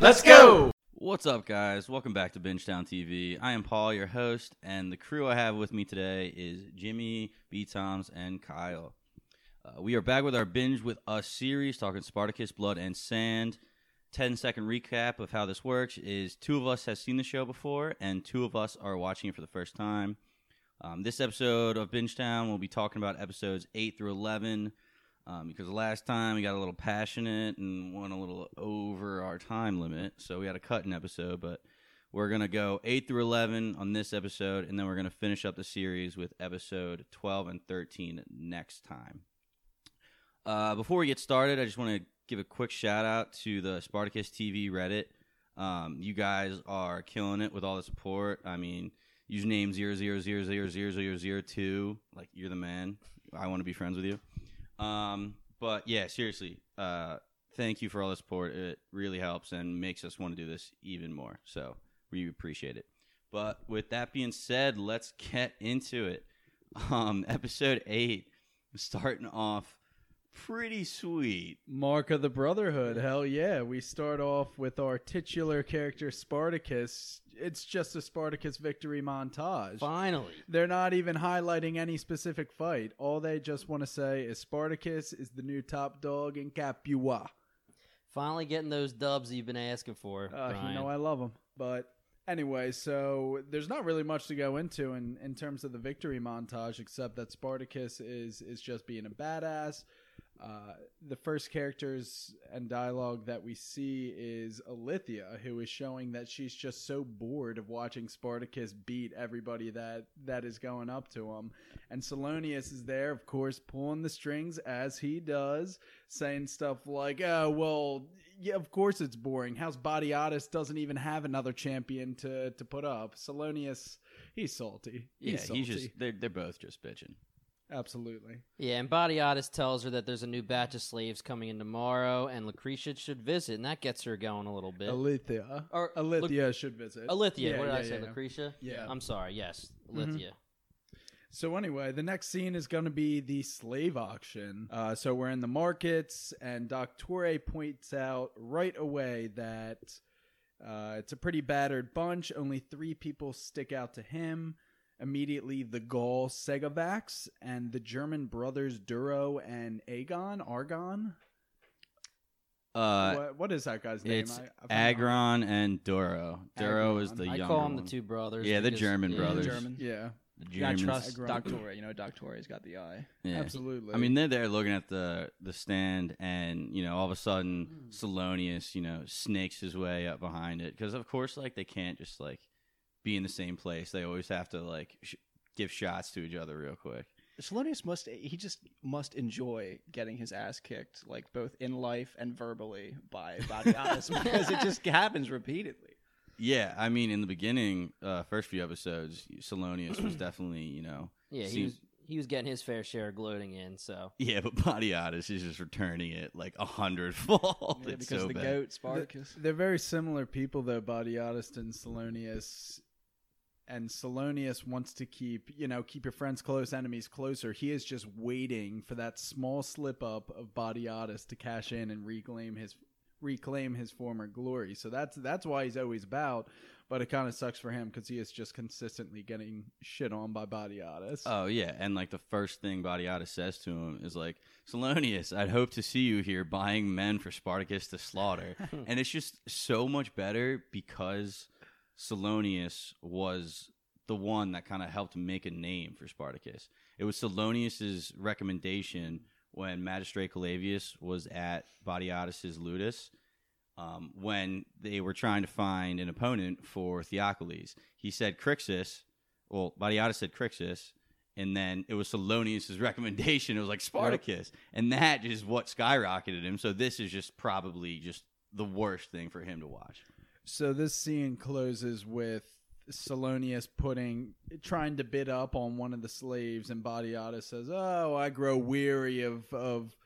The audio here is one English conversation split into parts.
Let's go! What's up, guys? Welcome back to Bingetown TV. I am Paul, your host, and the crew I have with me today is Jimmy, B. Toms, and Kyle. Uh, we are back with our Binge with Us series, talking Spartacus, Blood, and Sand. 10 second recap of how this works is two of us have seen the show before, and two of us are watching it for the first time. Um, this episode of Bingetown, we'll be talking about episodes 8 through 11 um, because last time we got a little passionate and went a little over our time limit, so we had to cut an episode. But we're gonna go eight through eleven on this episode, and then we're gonna finish up the series with episode twelve and thirteen next time. Uh, before we get started, I just want to give a quick shout out to the Spartacus TV Reddit. Um, you guys are killing it with all the support. I mean, username zero zero zero zero zero zero zero two. Like you're the man. I want to be friends with you. Um, but yeah, seriously, uh, thank you for all the support. It really helps and makes us want to do this even more. So we appreciate it. But with that being said, let's get into it. Um, episode eight, starting off pretty sweet. Mark of the Brotherhood. Hell yeah. We start off with our titular character Spartacus. It's just a Spartacus victory montage. Finally. They're not even highlighting any specific fight. All they just want to say is Spartacus is the new top dog in Capua. Finally getting those dubs you've been asking for. Uh, you know I love them. But anyway, so there's not really much to go into in, in terms of the victory montage, except that Spartacus is is just being a badass. Uh, the first characters and dialogue that we see is Ilithyia, who is showing that she's just so bored of watching Spartacus beat everybody that that is going up to him. And Solonius is there, of course, pulling the strings as he does, saying stuff like, "Oh, well, yeah, of course it's boring. How's Batiatus doesn't even have another champion to to put up? Solonius, he's salty. Yeah, He's salty. he's just they're they're both just bitching. Absolutely." Yeah, and Batiatus tells her that there's a new batch of slaves coming in tomorrow, and Lucretia should visit, and that gets her going a little bit. Ilithyia. Or Ilithyia should visit. Ilithyia, Yeah, what did yeah, I say? yeah. Lucretia? Yeah. I'm sorry, yes. Mhm. So anyway, the next scene is going to be the slave auction. Uh, so we're in the markets, and Doctore points out right away that uh, it's a pretty battered bunch. Only three people stick out to him. Immediately, the Gaul Segovax and the German brothers Duro and Agon. Argon. Uh, what, what is that guy's name? it's I- I Agron and Duro. Duro is the I younger call them the one. two brothers. Yeah, the because- German yeah. brothers. German. Yeah, The You gotta Germans. trust Agron. Doctor. You know, Doctor has got the eye. Yeah. absolutely. I mean, they're there looking at the the stand, and you know, all of a sudden, Solonius, you know, snakes his way up behind it because, of course, like they can't just like be in the same place. They always have to like sh- give shots to each other real quick. Solonius must. He just must enjoy getting his ass kicked, like both in life and verbally by Batiatus, because it just happens repeatedly. Yeah, I mean, in the beginning, uh, first few episodes, Solonius was definitely, you know, Yeah, he seems- was, he was getting his fair share of gloating in, so. yeah, but Batiatus is just returning it like a hundredfold. Yeah, because so the bad. goat Spartacus. They're very similar people, though, Batiatus and Solonius. And Solonius wants to keep, you know, keep your friends close, enemies closer. He is just waiting for that small slip up of Batiatus to cash in and reclaim his reclaim his former glory. So that's that's why he's always about. But it kind of sucks for him because he is just consistently getting shit on by Batiatus. Oh yeah, and like the first thing Batiatus says to him is like, "Solonius, I'd hope to see you here buying men for Spartacus to slaughter." and it's just so much better because Solonius was the one that kind of helped make a name for Spartacus. It was Solonius's recommendation when Magistrate Calavius was at Batiatus's Ludus. Um, when they were trying to find an opponent for Theokoles, he said Crixus, well, Batiatus said Crixus, and then it was Solonius' recommendation. It was like Spartacus, and that is what skyrocketed him. So this is just probably just the worst thing for him to watch. So this scene closes with Solonius putting trying to bid up on one of the slaves, and Batiatus says, "Oh, I grow weary of of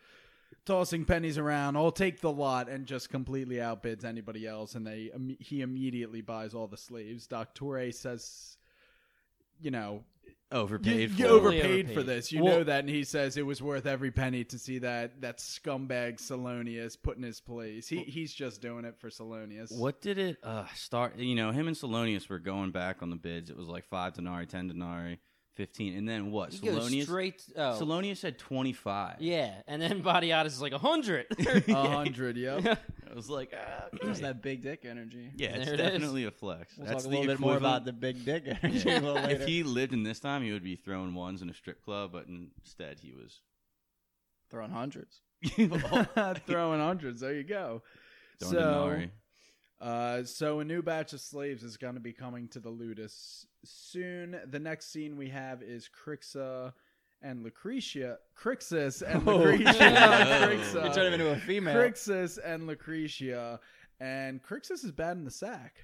tossing pennies around. I'll take the lot," and just completely outbids anybody else. And they he immediately buys all the slaves. Doctore says, "You know." You, overpaid you for. Totally overpaid for this. You Well- know that, and he says it was worth every penny to see that that scumbag Solonius put in his place. He he's just doing it for Solonius. What did it uh, start? You know, him and Solonius were going back on the bids. It was like five denarii, ten denarii, fifteen, and then what? He goes Solonius. straight. Oh, Solonius said twenty five. yeah, and then Batiatus is like a hundred. A hundred, yep. I was like, ah, It's that big dick energy. yeah, it's There it is. definitely a flex. We'll That's talk a the little bit more about the big dick energy a little later. If he lived in this time, he would be throwing ones in a strip club, but instead he was throwing hundreds. Throwing hundreds. There you go. throwing So, denarii. Uh, so a new batch of slaves is going to be coming to the Ludus soon. The next scene we have is Crixa and Lucretia. Crixus and Oh. Lucretia. Crixa. You turned him into a female. Crixus and Lucretia. And Crixus is bad in the sack.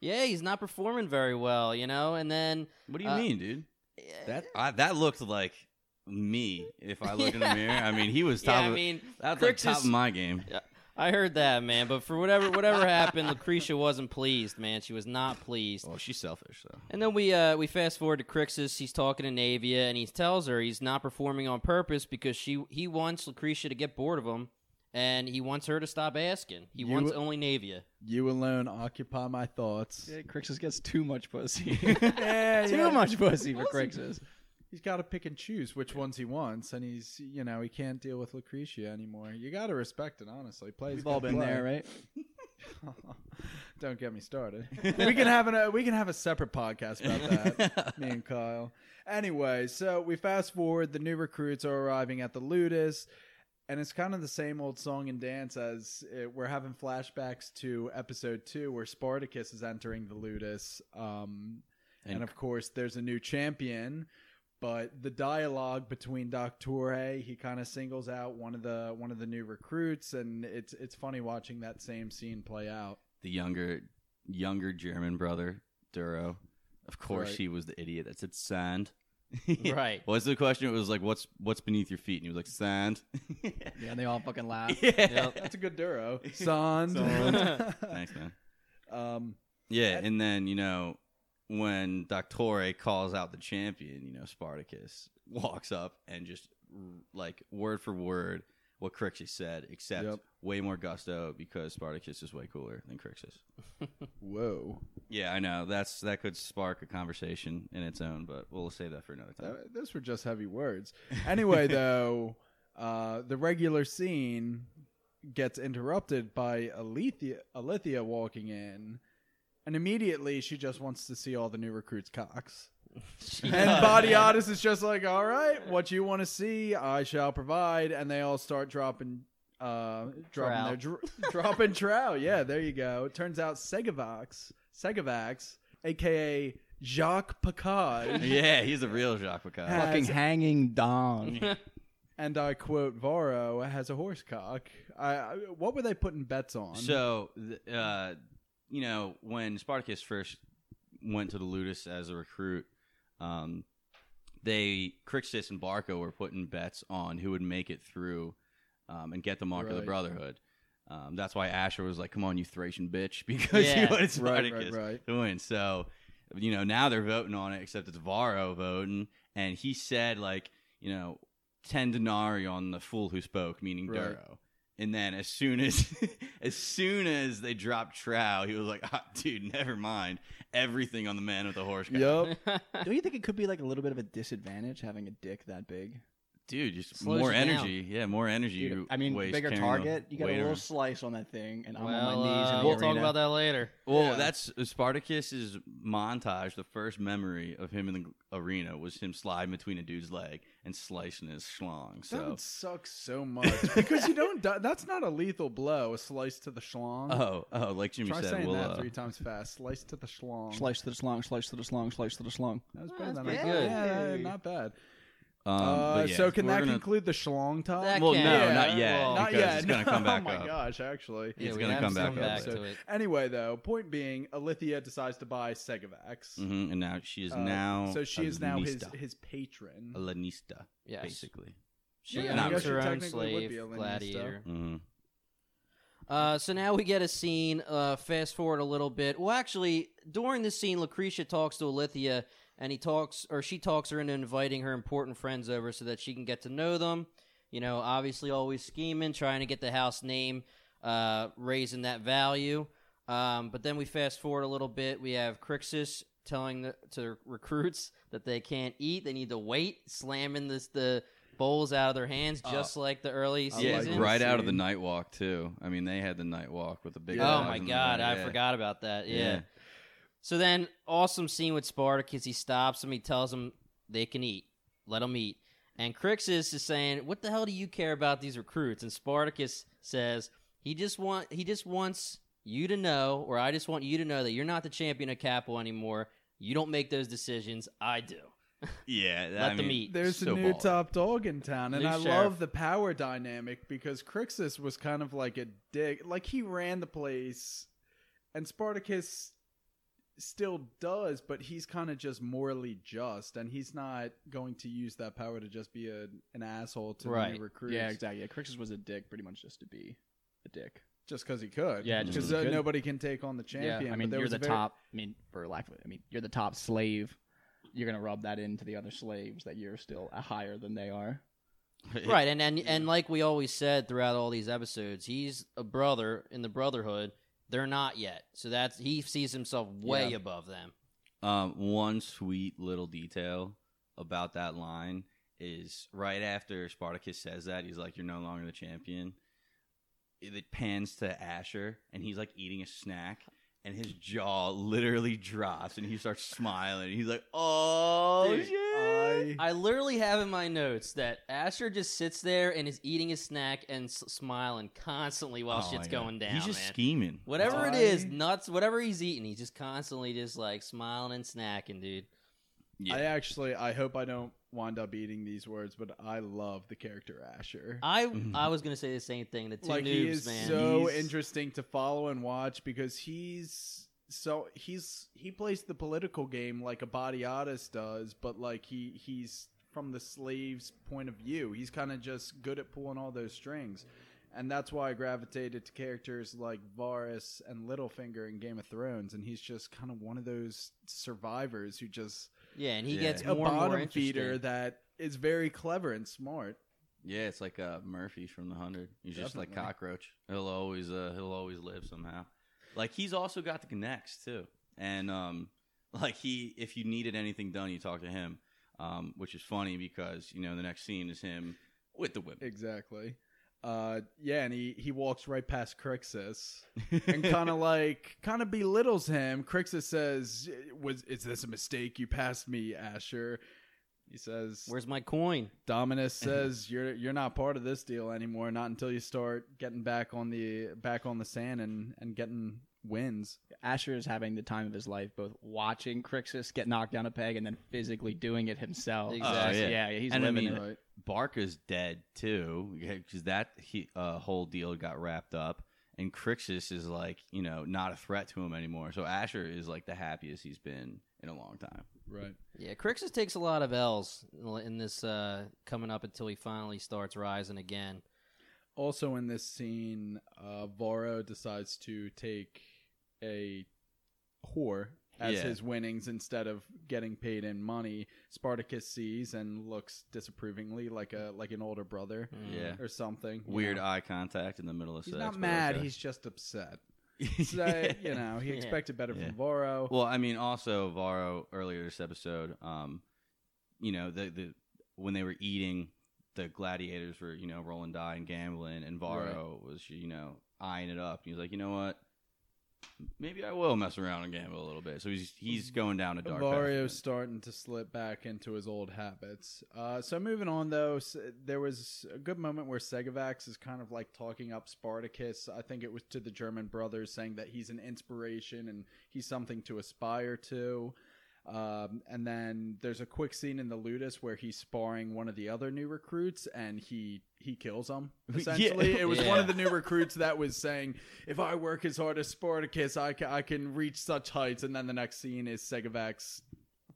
yeah, he's not performing very well, you know. And then What do you uh, mean, dude? That I, that looked like me if I look in the mirror. I mean, he was top. yeah, I of, mean, that's like top of my game. I heard that, man. But for whatever whatever happened, Lucretia wasn't pleased, man. She was not pleased. Well, she's selfish, though. And then we uh, we fast forward to Crixus. He's talking to Naevia, and he tells her he's not performing on purpose because she he wants Lucretia to get bored of him, and he wants her to stop asking. He You- wants only Naevia. You alone occupy my thoughts. Yeah, Crixus gets too much pussy. Yeah, too yeah. much pussy for Crixus. He's got to pick and choose which ones he wants, and he's you know he can't deal with Lucretia anymore. You got to respect it, honestly. Plays We've all been play. there, right? Don't get me started. we can have a we can have a separate podcast about that. me and Kyle. Anyway, so we fast forward. The new recruits are arriving at the Ludus, and it's kind of the same old song and dance as it, we're having flashbacks to episode two, where Spartacus is entering the Ludus. Um, and, And- of course, there's a new champion. But the dialogue between Doc Doctore, he kind of singles out one of the one of the new recruits, and it's it's funny watching that same scene play out. the younger younger German brother, Duro. Of course, Right. he was the idiot that said sand. Right. What's the question? It was like, "What's what's beneath your feet?" And he was like, "Sand." Yeah, and they all fucking laugh. Yep. That's a good Duro. Sand. Thanks, man. um, Yeah, and then you know when Doctore calls out the champion, you know Spartacus walks up and just like word for word what Crixus said, except Yep. way more gusto because Spartacus is way cooler than Crixus. whoa. Yeah, I know that's that could spark a conversation in its own, but we'll save that for another time. That- those were just heavy words. Anyway, though, uh, the regular scene gets interrupted by Ilithyia, Ilithyia walking in, and immediately she just wants to see all the new recruits' cocks. And does, Body man. Otis is just like, all right, what you want to see, I shall provide. And they all start dropping, uh, dropping their dr- dropping trout. Yeah, there you go. It turns out Segovax, Segovax, aka Jacques Picard, yeah, he's a real Jacques Picard. Has- Fucking hanging dong. and I quote Varro has a horse cock. I, I what were they putting bets on? So, th- uh, you know, when Spartacus first went to the Ludus as a recruit, um, they Crixus and Barca were putting bets on who would make it through um, and get the mark of the Brotherhood. Um, that's why Ashur was like, "Come on, you Thracian bitch," because Yeah. he wanted Right, Spartacus right, right. to win. So, you know, now they're voting on it, except it's Varro voting, and he said like, you know, ten denarii on the fool who spoke, meaning Right. Duro. And then as soon as as soon as they dropped Trow, he was like, ah, "Dude, never mind. Everything on the man with the horse." cock." Yup. Don't you think it could be like a little bit of a disadvantage having a dick that big? Dude, just Slows more you down. energy. Yeah, more energy. Dude, I mean, weighs bigger carrying the target. You got a weight little around. slice on that thing, and I'm well, on my knees in uh, the we'll talk arena. about that later. Well, Yeah. that's Spartacus's montage. The first memory of him in the arena was him sliding between a dude's leg and slicing his schlong. That So, would suck so much because you don't. die- That's not a lethal blow. A slice to the schlong. oh, oh, like Jimmy Try said, saying we'll, that uh, three times fast. Slice to the schlong. Slice to the slong, slice to the slong, slice to the slong. That was Oh, better that's than I pretty thought. good. Yeah, not bad. Um, uh, yeah, so can that gonna- conclude the schlong talk? That Well, can. no, Yeah, not yet. well- not yet. it's gonna come back oh my up. gosh, actually. Yeah, It's we gonna come to back up, to it. Anyway, though, point being, Ilithyia decides to buy Segovax. Mhm, and now she is Uh, now. so she is now his his patron. a Lanista, Yes. basically. She Yeah, I owns guess her own slave, be a Lanista. gladiator. hmm Uh, so now we get a scene. Uh, fast forward a little bit. Well, actually, during this scene, Lucretia talks to Alithia, and he talks or she talks her into inviting her important friends over so that she can get to know them. You know, obviously always scheming, trying to get the house name, uh, raising that value. Um, but then we fast forward a little bit. We have Crixus telling the, to the recruits that they can't eat; they need to wait, slamming this the bowls out of their hands, just like the early I Yeah, like season. right out of the night walk too. I mean, they had the night walk with the big. Oh my god, middle, I yeah. forgot about that. Yeah. Yeah. So then, awesome scene with Spartacus. He stops him. He tells him they can eat. Let them eat. And Crixus is saying, "What the hell do you care about these recruits?" And Spartacus says, "He just want he just wants you to know, or I just want you to know that you're not the champion of Capo anymore. You don't make those decisions. I do. Yeah, Let I them mean, eat. There's so a new baller. top dog in town, and New I sheriff. love the power dynamic because Crixus was kind of like a dick. Like he ran the place, and Spartacus still does, but he's kind of just morally just, and he's not going to use that power to just be a, an asshole to the Right. new recruits. Yeah, exactly. Yeah, Crixus was a dick, pretty much just to be a dick. just because he could. Yeah, because uh, nobody can take on the champion. yeah, I mean, there you're was the very- top. I mean, for lack of, I mean, you're the top slave. You're gonna rub that into the other slaves that you're still higher than they are. right, and and and like we always said throughout all these episodes, he's a brother in the Brotherhood. They're not yet, so that's he sees himself way Yeah. above them. Um, one sweet little detail about that line is right after Spartacus says that he's like, "You're no longer the champion." It pans to Ashur, and he's like eating a snack, and his jaw literally drops, and he starts smiling. He's like, "Oh Dude, shit!" I, I literally have in my notes that Ashur just sits there and is eating his snack and s- smiling constantly while Oh shit's my God. going down. He's just man. scheming. Whatever it I- is, nuts, whatever he's eating, he's just constantly just like smiling and snacking, dude. Yeah. I actually, I hope I don't wind up eating these words, but I love the character Ashur. I mm-hmm. I was gonna say the same thing. The two like noobs, he is man. so He's- interesting to follow and watch because he's so he's he plays the political game like a Batiatus does, but like he he's from the slave's point of view. He's kind of just good at pulling all those strings. And that's why I gravitated to characters like Varys and Littlefinger in Game of Thrones. And he's just kind of one of those survivors who just yeah, and he Yeah. gets a more and more bottom interesting. feeder that is very clever and smart. Yeah, it's like uh, Murphy from the Hundred. He's just like Definitely. cockroach. He'll always uh, he'll always live somehow. Like he's also got the connects too, and um, like he if you needed anything done, you talk to him, um, which is funny because you know the next scene is him with the whip. Exactly. Uh, yeah, and he, he walks right past Crixus and kind of like kind of belittles him. Crixus says, "Was is this a mistake? You passed me, Ashur." He says, Where's my coin? Dominus says, "You're you're not part of this deal anymore. Not until you start getting back on the back on the sand and and getting wins." Ashur is having the time of his life, both watching Crixus get knocked down a peg and then physically doing it himself. Exactly. Oh, yeah. yeah, he's And I living mean, it. Right. Barca's dead too because that he, uh, whole deal got wrapped up, and Crixus is like you know not a threat to him anymore. So Ashur is like the happiest he's been in a long time. Right. Yeah, Crixus takes a lot of L's in this uh, coming up until he finally starts rising again. Also in this scene, uh, Varro decides to take a whore as Yeah. his winnings instead of getting paid in money. Spartacus sees and looks disapprovingly like a like an older brother Mm. Yeah, or something. weird know. eye contact in the middle of He's sex. not mad. okay. He's just upset. So, you know, he Yeah. expected better Yeah. from Varro. Well, I mean, also Varro earlier this episode, um, you know, the the when they were eating, the gladiators were you know rolling die and gambling, and Varro was you know eyeing it up. He was like, you know what, maybe I will mess around and gamble a little bit. So he's he's going down a dark path. Starting to slip back into his old habits. Uh, so moving on, though, there was a good moment where Segovax is kind of like talking up Spartacus. I think it was to the German brothers, saying that he's an inspiration and he's something to aspire to. Um, and then there's a quick scene in the Ludus where he's sparring one of the other new recruits, and he he kills him. Yeah. Essentially, it was one of the new recruits that was saying, "If I work as hard as Spartacus, I can, I can reach such heights." And then the next scene is Segovax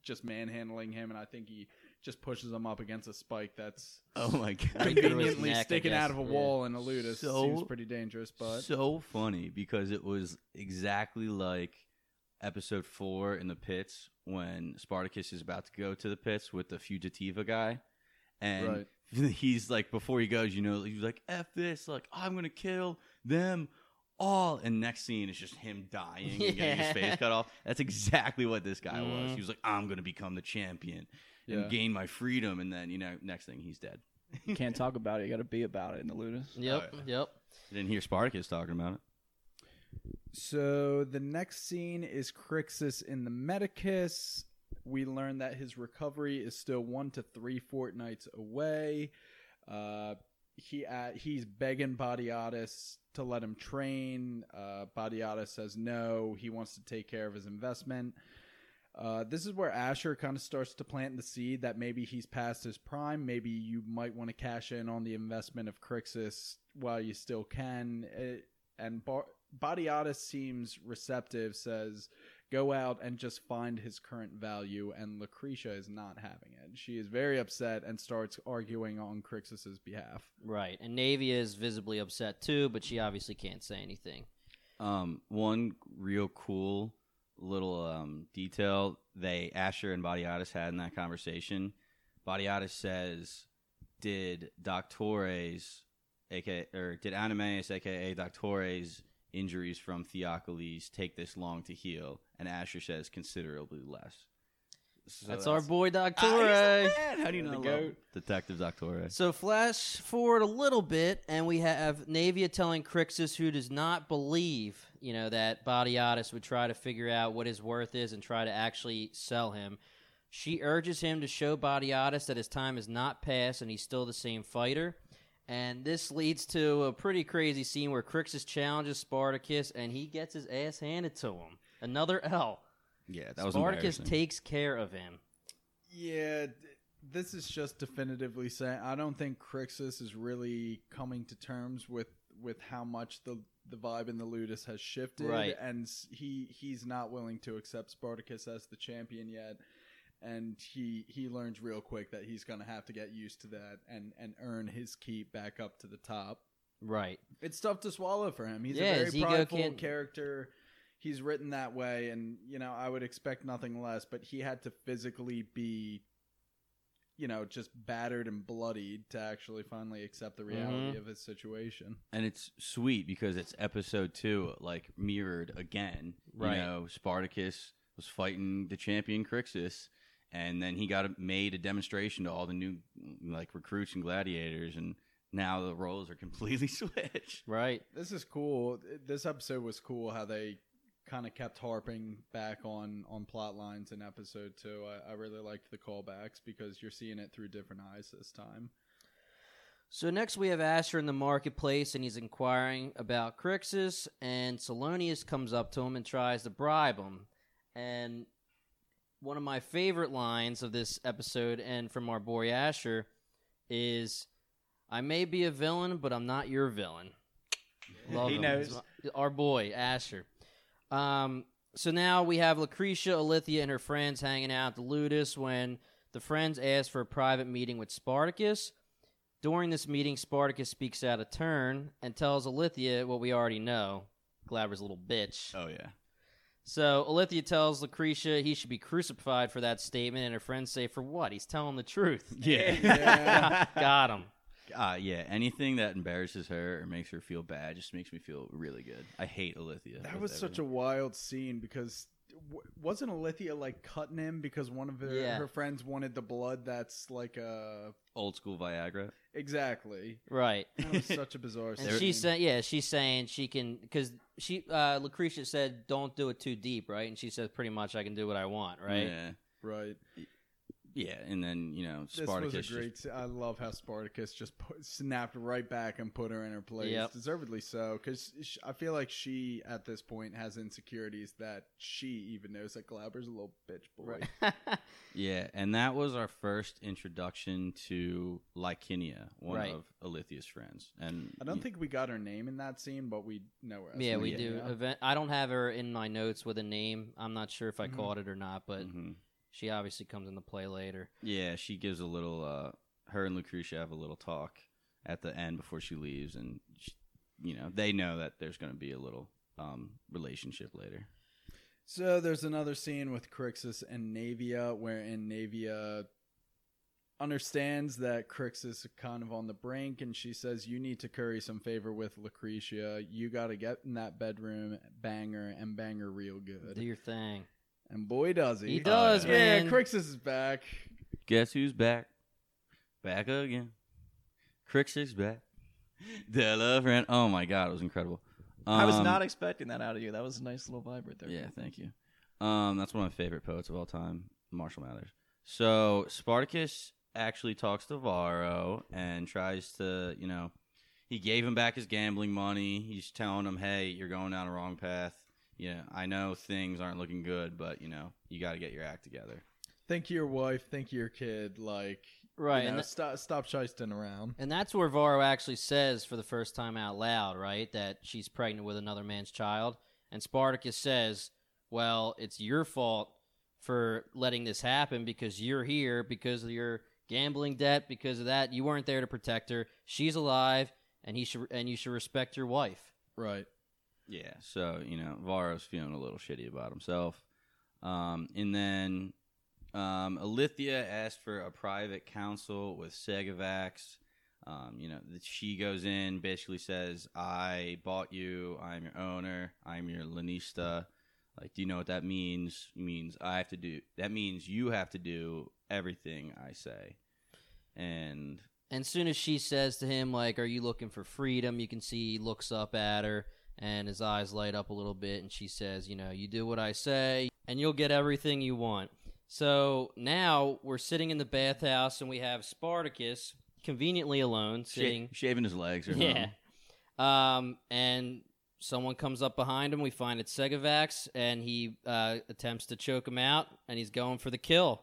just manhandling him, and I think he just pushes him up against a spike that's Oh my god! Right through his conveniently neck, sticking guess. out of a Yeah. wall in a Ludus. So- Seems pretty dangerous, but so funny because it was exactly like episode four in the pits when Spartacus is about to go to the pits with the fugitiva guy, and Right. he's like, before he goes, you know, he's like, "F this!" Like, I'm gonna kill them all. And next scene is just him dying and getting his face cut off. That's exactly what this guy was. Mhm. He was like, "I'm gonna become the champion Yeah. and gain my freedom," and then you know, next thing he's dead. You can't talk about it. You got to be about it in the Ludus. Yep, Oh, yep. I didn't hear Spartacus talking about it. So the next scene is Crixus in the Medicus. We learn that his recovery is still one to three fortnights away. Uh, he uh, he's begging Batiatus to let him train. Uh, Batiatus says no. He wants to take care of his investment. Uh, this is where Ashur kind of starts to plant the seed that maybe he's past his prime. Maybe you might want to cash in on the investment of Crixus while you still can. It, and Bar- Batiatus seems receptive, says, go out and just find his current value. And Lucretia is not having it. She is very upset and starts arguing on Crixus's behalf. Right. And Naevia is visibly upset too, but she obviously can't say anything. Um, one real cool little um, detail they Ashur and Batiatus had in that conversation. Batiatus says, "Did Doctores, aka or did Oenomaus, aka Doctores, injuries from Theokoles take this long to heal?" And Ashur says, "Considerably less." So That's, our boy Ah, Doctor. man. How do you The know? goat. Detective Doctore. So flash forward a little bit, and we have Naevia telling Crixus, who does not believe, you know, that Batiatus would try to figure out what his worth is and try to actually sell him. She urges him to show Batiatus that his time is not past and he's still the same fighter. And this leads to a pretty crazy scene where Crixus challenges Spartacus and he gets his ass handed to him. Another L. Yeah, that was Spartacus takes care of him. Yeah, this is just definitively saying I don't think Crixus is really coming to terms with with how much the the vibe in the Ludus has shifted, Right. and he he's not willing to accept Spartacus as the champion yet. And he he learns real quick that he's going to have to get used to that and and earn his keep back up to the top. Right. It's tough to swallow for him. He's Yeah, a very ego prideful can't- character. He's written that way, and you know I would expect nothing less. But he had to physically be, you know, just battered and bloodied to actually finally accept the reality Mhm. of his situation. and it's sweet because it's episode two, like mirrored again. Right. You know, Spartacus was fighting the champion Crixus, and then he got a, made a demonstration to all the new like recruits and gladiators, and now the roles are completely switched. Right. This is cool. This episode was cool. How they kind of kept harping back on on plot lines in episode two. I, I really liked the callbacks because you're seeing it through different eyes this time. So next we have Ashur in the marketplace, and he's inquiring about Crixus, and Solonius comes up to him and tries to bribe him. And one of my favorite lines of this episode, and from our boy Ashur, is, "I may be a villain, but I'm not your villain." Love He him. knows. Our boy Ashur. Um, so now we have Lucretia, Ilithyia, and her friends hanging out at the Ludus when the friends ask for a private meeting with Spartacus. During this meeting, Spartacus speaks out of turn and tells Ilithyia what we already know. Glaber's a little bitch. Oh yeah, So Ilithyia tells Lucretia he should be crucified for that statement, and her friends say, "For what? He's telling the truth." yeah, Yeah. Got him. uh, yeah. Anything that embarrasses her or makes her feel bad just makes me feel really good. I hate Ilithyia. That with was such a wild scene because w- wasn't Ilithyia like cutting him because one of her, Yeah. her friends wanted the blood that's like a old school Viagra. exactly. Right. That was such a bizarre And scene. she's saying, yeah, she's saying she can because she uh, Lucretia said, "Don't do it too deep," right? And she says, pretty much, I can do what I want, right? Yeah, right. Yeah. And then you know This Spartacus. was a great. se- I love how Spartacus just put, snapped right back and put her in her place. Yep. Deservedly so, because I feel like she at this point has insecurities that she even knows that Glaber's a little bitch boy. Yeah, and that was our first introduction to Licinia, one Right. of Ilithyia's friends. And I don't think we got her name in that scene, but we know her. as yeah, we Lydia. do. Event- I don't have her in my notes with a name. I'm not sure if I Mhm. caught it or not, but Mhm. She obviously comes into play later. yeah, she gives a little. uh Her and Lucretia have a little talk at the end before she leaves, and she, you know they know that there's going to be a little um relationship later. So there's another scene with Crixus and Naevia, wherein Naevia understands that Crixus is kind of on the brink, and she says, "You need to curry some favor with Lucretia. You got to get in that bedroom, banger and banger real good." Do your thing. And boy, does he! He does, yeah, man. Crixus is back. Guess who's back? Back again. Crixus back. Della friend. Oh my god, it was incredible. I was Um, not expecting that out of you. That was a nice little vibe right there. Yeah, thank you. Um, that's one of my favorite poets of all time, Marshall Mathers. So Spartacus actually talks to Varro and tries to, you know, he gave him back his gambling money. He's telling him, "Hey, you're going down the wrong path. Yeah, I know things aren't looking good, but you know, you got to get your act together." Think your wife. Think your kid. Like, Right, You and know, th- stop, stop shysting around. And that's where Varro actually says for the first time out loud, right, that she's pregnant with another man's child. And Spartacus says, Well, it's your fault for letting this happen because you're here because of your gambling debt, because of that. You weren't there to protect her. She's alive and he should and you should respect your wife. Right. Yeah, so you know, Varro's feeling a little shitty about himself. Um, and then um, Ilithyia asked for a private counsel with Segovax. Um, you know, she goes in, basically says, "I bought you. I'm your owner. I'm your lanista." Like, do you know what that means? It means I have to do. That means you have to do everything I say. And And soon as she says to him, like, Are you looking for freedom? You can see he looks up at her and his eyes light up a little bit. And she says, You know, you do what I say and you'll get everything you want. So now we're sitting in the bathhouse and we have Spartacus conveniently alone sitting. shaving his legs or Yeah. Um, and someone comes up behind him. We find it's Segovax and he uh, attempts to choke him out and he's going for the kill.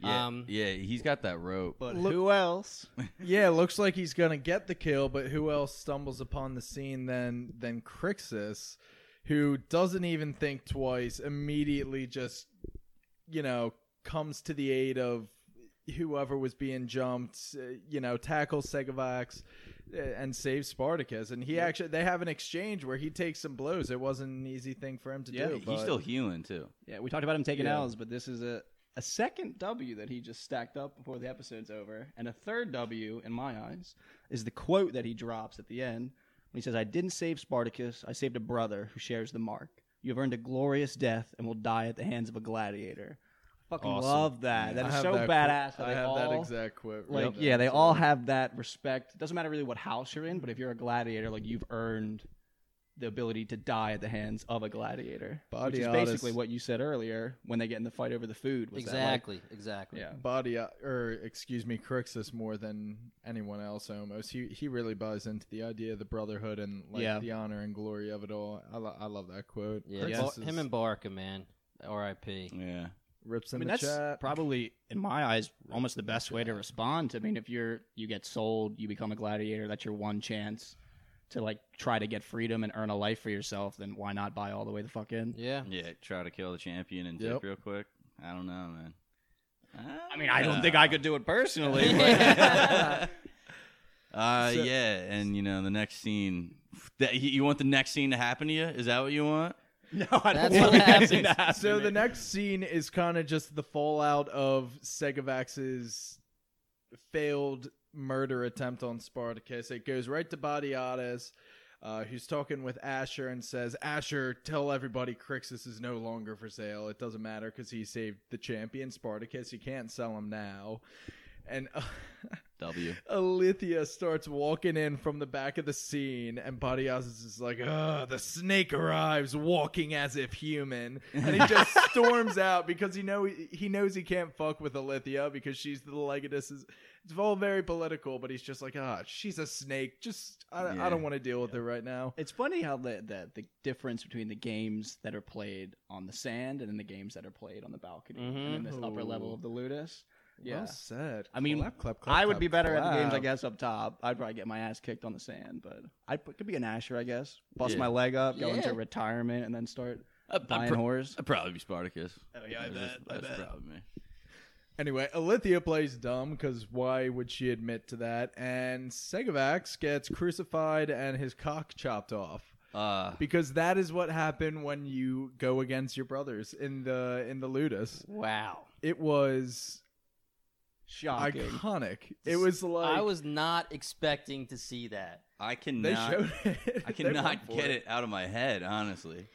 Yeah, Um, yeah, he's got that rope. But Look- who else? Yeah, looks like he's gonna get the kill, but who else stumbles upon the scene than than Crixus, who doesn't even think twice, immediately just you know comes to the aid of whoever was being jumped, uh, you know, tackles Segovax uh, and saves Spartacus. And he actually they have an exchange where he takes some blows. It wasn't an easy thing for him to Yeah, do. he's but- still healing too. Yeah, we talked about him taking Yeah. L's, but this is a, a second W that he just stacked up before the episode's over. And a third W, in my eyes, is the quote that he drops at the end when he says, I didn't save Spartacus, I saved a brother who shares the mark. You have earned a glorious death and will die at the hands of a gladiator. Fucking Awesome. love that. That I is so that badass. quote- that I have all, that exact quote. like yeah, they all have that respect. It doesn't matter really what house you're in, but if you're a gladiator, like you've earned the ability to die at the hands of a gladiator. which is Body basically what you said earlier when they get in the fight over the food. Was that, like- Exactly, exactly. yeah. body or excuse me Crixus more than anyone else almost he he really buys into the idea of the brotherhood and like Yeah. the honor and glory of it all i, lo- I love that quote Yeah, Crixus Bar- is- him and Barca, man. R.I.P. Yeah. rips I in mean, the that's chat probably, in my eyes, almost the best way to respond. I mean, if you're you get sold, you become a gladiator. That's your one chance to like try to get freedom and earn a life for yourself. Then why not buy all the way the fuck in? Yeah. Yeah, try to kill the champion and Yep. real quick. I don't know, man. I mean, I don't think I could do it personally. but- Uh, So- yeah, and you know the next scene. That you you want the next scene to happen to you? Is that what you want? no, I don't what want happens. anything to happen so to the me. next scene is kind of just the fallout of Segovax's failed murder attempt on Spartacus. It goes right to Batiatus, uh, who's talking with Ashur and says, "Ashur, tell everybody Crixus is no longer for sale. It doesn't matter because he saved the champion Spartacus. You can't sell him now." And uh, W. Ilithyia starts walking in from the back of the scene, and Batiatus is like, "Ugh, the snake arrives, walking as if human," and he just storms out because he know he knows he can't fuck with Ilithyia because she's the legatus. It's all very political, but he's just like, "Ah, she's a snake. Just I, I don't want to deal with her right now." It's funny how the, the the difference between the games that are played on the sand and then the games that are played on the balcony and in this upper level of the Ludus. Yeah. Well said. I mean, Clap, clap, clap, I would clap, be better at the games, I guess, up top. I'd probably get my ass kicked on the sand, but I could be an Ashur, I guess. Bust Yeah. my leg up, go Yeah. into retirement, and then start I'd, buying I'd, pro- whores. I'd probably be Spartacus. Oh yeah, That's just- that's probably me. Anyway, Ilithyia plays dumb because why would she admit to that? And Segovax gets crucified and his cock chopped off. Uh, because that is what happened when you go against your brothers in the in the Ludus. Wow. It was Shocking. iconic. It was like I was not expecting to see that. I they cannot. showed it. I cannot for get it out of my head. Honestly,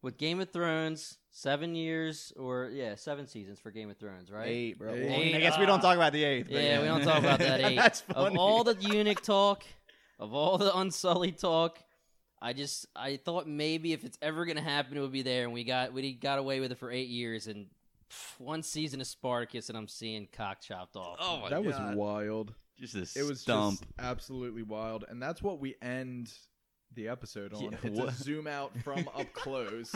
With Game of Thrones, seven years or yeah, seven seasons for Game of Thrones, right? Eight, bro. Eight. Well, I guess we don't talk about the eighth. but Yeah, we don't talk about that eight. That's Of all the eunuch talk, of all the unsullied talk, I just I thought maybe if it's ever gonna happen, it would be there, and we got we got away with it for eight years, and pff, one season of Spartacus, and I'm seeing cock chopped off. oh my that was wild. just a It was stump. just absolutely wild, and that's what we end the episode on. Yeah, it's what- a zoom out from up close,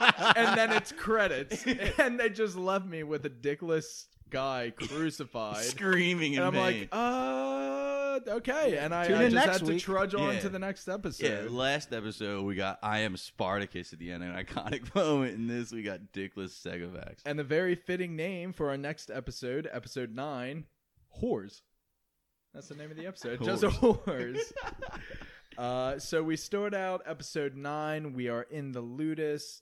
and then it's credits, and they just left me with a dickless guy crucified. Screaming in and I'm pain. like, uh, okay. And I, I just next had to week. trudge on Yeah. to the next yeah, episode. last episode we got I am Spartacus at the end, an iconic moment. In this, we got Dickless Segovax. And the very fitting name for our next episode, episode nine, Whores. That's the name of the episode. Just Whores. Uh, so we start out episode nine. We are in the Ludus.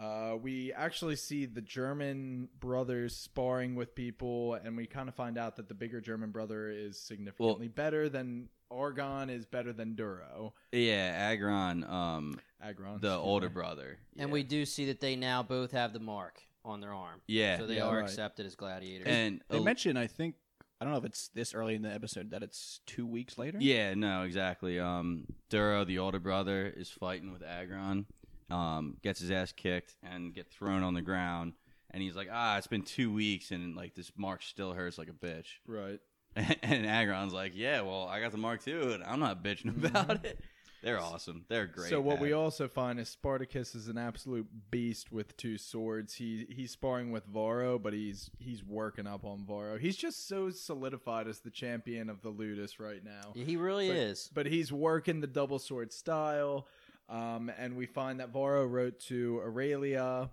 Uh, we actually see the German brothers sparring with people, and we kind of find out that the bigger German brother is significantly better than Argon is better than Duro. Yeah, Agron, um, Agron, the excuse older me. brother. And Yeah. we do see that they now both have the mark on their arm, yeah, so they Yeah, are right. accepted as gladiators. and They a- mentioned, I think, I don't know if it's this early in the episode that it's two weeks later. Yeah, no, exactly. Um, Duro, the older brother, is fighting with Agron. Um, gets his ass kicked and get thrown on the ground. And he's like, ah, it's been two weeks, and like this mark still hurts like a bitch. Right. And Agron's like, yeah, well, I got the mark too, and I'm not bitching about it. They're awesome. They're great. So what at we also find is Spartacus is an absolute beast with two swords. He he's sparring with Varro, but he's he's working up on Varro. He's just so solidified as the champion of the Ludus right now. Yeah, he really but, is. But he's working the double sword style. Um, and we find that Varro wrote to Aurelia,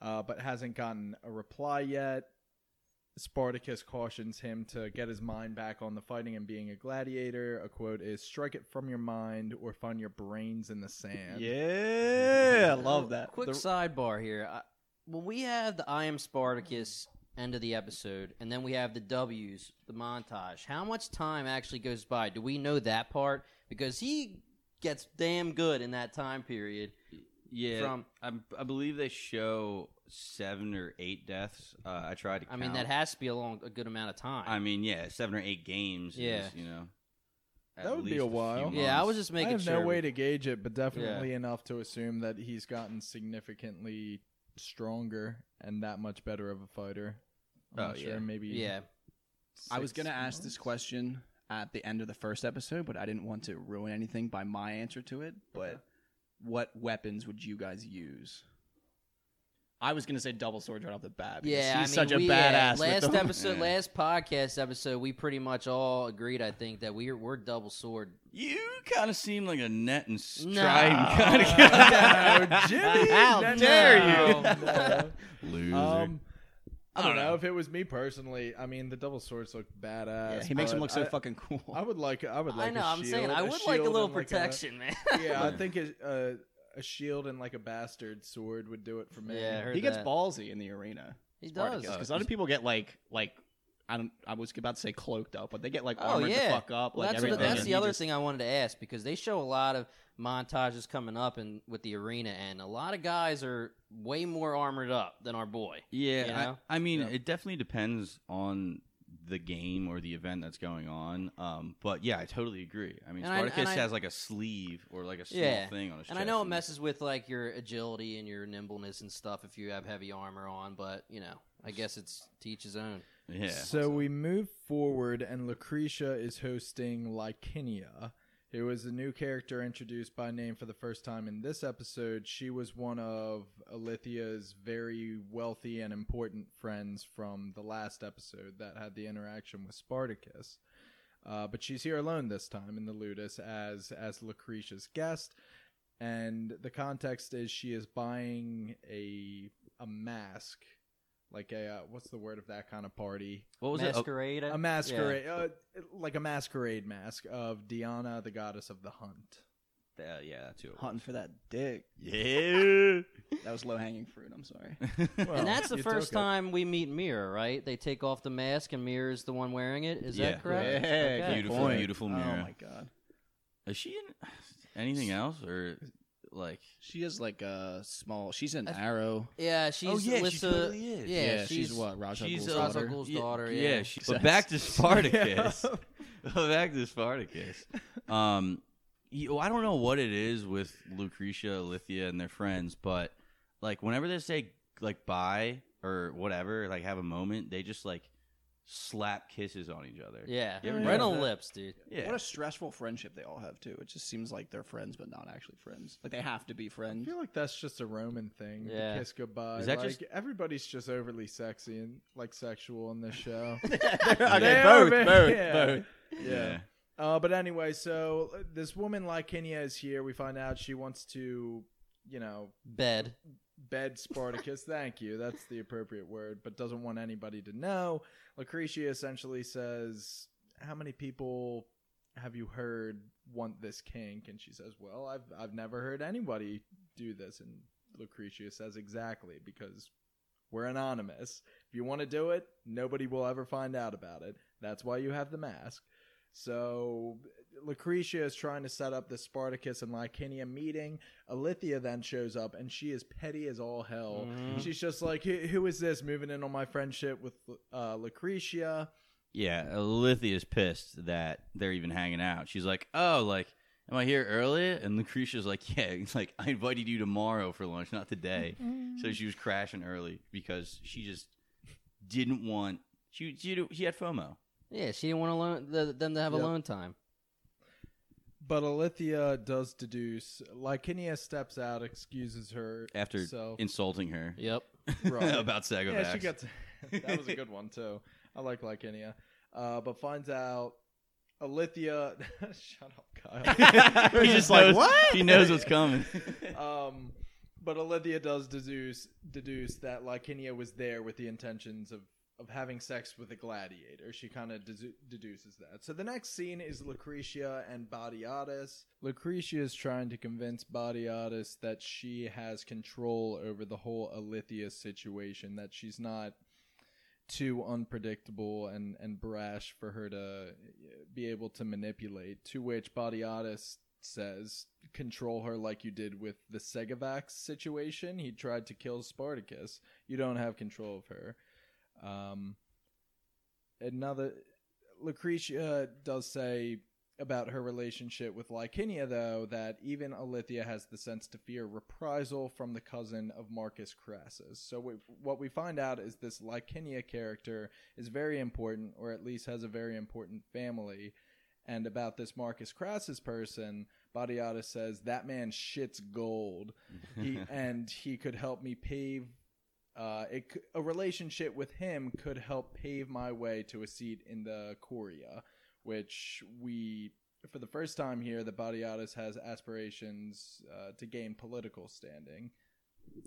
uh, but hasn't gotten a reply yet. Spartacus cautions him to get his mind back on the fighting and being a gladiator. A quote is Strike it from your mind or find your brains in the sand. Yeah, I love that. Quick The- sidebar here. I, when we have the I am Spartacus end of the episode, and then we have the W's, the montage, how much time actually goes by? Do we know that part? Because he gets damn good in that time period. yeah, from- I'm, I believe they show seven or eight deaths. Uh, I tried to. I mean, that has to be a long, a good amount of time. I mean, yeah, seven or eight games. Yeah. is, you know, That would be a few while. yeah, I was just making. I making have sure. no way to gauge it, but definitely enough to assume that he's gotten significantly stronger and that much better of a fighter. I'm Oh, not yeah. sure, maybe. yeah, I was gonna ask this question at the end of the first episode, but I didn't want to ruin anything by my answer to it. But what weapons would you guys use? I was gonna say double sword right off the bat. because yeah. he's I mean, such a we, badass. with last episode, Yeah. last podcast episode, we pretty much all agreed. I think that we're we're double sword. You kind of seem like a net and No. striding kind of guy. No, Jimmy! How no, dare no, you. Loser. Um, I don't I don't know. know. if it was me personally. I mean, the double swords look badass. Yeah, he makes him but look so I, fucking cool. I would like. I would like. I know. i I'm saying I would like a little protection, man. yeah, I think a, a, a shield and like a bastard sword would do it for me. Yeah, I heard he gets that. ballsy in the arena. He does. because other people get like like I don't. I was about to say cloaked up, but they get like Oh armored yeah, the fuck up. Well, like that's what, everything. that's and the he other just- thing I wanted to ask because they show a lot of montages coming up and with the arena, and a lot of guys are way more armored up than our boy. Yeah, You know? I, I mean, Yeah. it definitely depends on the game or the event that's going on. Um, but yeah, I totally agree. I mean, And Spartacus and I- has like a sleeve or like a small Yeah, thing on his And chest. I know it messes with like your agility and your nimbleness and stuff if you have heavy armor on, but you know, I guess it's to each his own. Yeah. So we move forward, and Lucretia is hosting Licinia, who was a new character introduced by name for the first time in this episode. She was one of Ilithyia's very wealthy and important friends from the last episode that had the interaction with Spartacus. Uh, but she's here alone this time in the Ludus as as Lucretia's guest, and the context is she is buying a a mask, like a uh, what's the word of that kind of party? what was it? Oh, Masquerade. a masquerade, uh, like a masquerade mask of Diana, the goddess of the hunt. Uh, yeah, that's who. Hunting for that dick. Yeah. That was low hanging fruit. I'm sorry. Well, and that's the first took it. time we meet Mira, right? They take off the mask, and Mira's the one wearing it. Is Yeah. that correct? Yeah, Okay. Beautiful, point. beautiful Mira. Oh my god. Is she in anything else or like? She is like a small. She's an I th- arrow. Yeah, she's Oh, yeah, she totally is. Yeah, Yeah, she's, she's, what Raja she's Ghul's uh, daughter. Ghul's yeah, daughter, Yeah, yeah. she, but back to Spartacus. Yeah. back to Spartacus. Um, you, I don't know what it is with Lucretia, Ilithyia, and their friends, but like whenever they say like bye or whatever, like have a moment, they just like slap kisses on each other. Yeah, You ever right on that? lips, dude. Yeah. What a stressful friendship they all have too. It just seems like they're friends, but not actually friends. Like they have to be friends. I friends. feel like that's just a Roman thing. the Yeah. kiss goodbye. Is that like, just- everybody's just overly sexy and like sexual in this show? okay, They both, are both, yeah. both. yeah. Uh, but anyway, so uh, this woman Licinia is here. We find out she wants to, you know, Bed. bed Spartacus. Thank you. That's the appropriate word, but doesn't want anybody to know. Lucretia essentially says, "How many people have you heard want this kink?" And she says, "Well, I've I've never heard anybody do this." And Lucretia says, "Exactly, because we're anonymous. If you want to do it, nobody will ever find out about it. That's why you have the mask." So Lucretia is trying to set up the Spartacus and Licinia meeting. Ilithyia then shows up and she is petty as all hell. Mhm. She's just like, "Who who is this moving in on my friendship with uh, Lucretia?" Yeah, Ilithyia's pissed that they're even hanging out. She's like, "Oh, like, am I here early?" And Lucretia's like, "Yeah, it's like I invited you tomorrow for lunch, not today." so she was crashing early because she just didn't want. She she, she had FOMO. Yeah, she didn't want to learn the, them to have Yep. alone time. But Ilithyia does deduce. Licinia steps out, excuses her after So insulting her Yep. Right. about Segovax. yeah, she gets that was a good one too. I like Licinia, uh, but finds out Ilithyia. shut up, Kyle. He just like, knows, "What?" He knows what's coming. um, but Ilithyia does deduce deduce that Licinia was there with the intentions of of having sex with a gladiator. She kind of dedu- deduces that. So the next scene is Lucretia and Batiatus. Lucretia is trying to convince Batiatus that she has control over the whole Ilithyia situation. That she's not too unpredictable and, and brash for her to uh, be able to manipulate. To which Batiatus says, control her like you did with the Segovax situation. He tried to kill Spartacus. You don't have control of her. Um, another Lucretia does say about her relationship with Licinia, though, that even Ilithyia has the sense to fear reprisal from the cousin of Marcus Crassus. So we, what we find out is this Licinia character is very important, or at least has a very important family. And about this Marcus Crassus person, Batiatus says that man shits gold, he, and he could help me pave. Uh, it, c- a relationship with him could help pave my way to a seat in the Curia, which we, for the first time here, the Batiatus has aspirations uh, to gain political standing.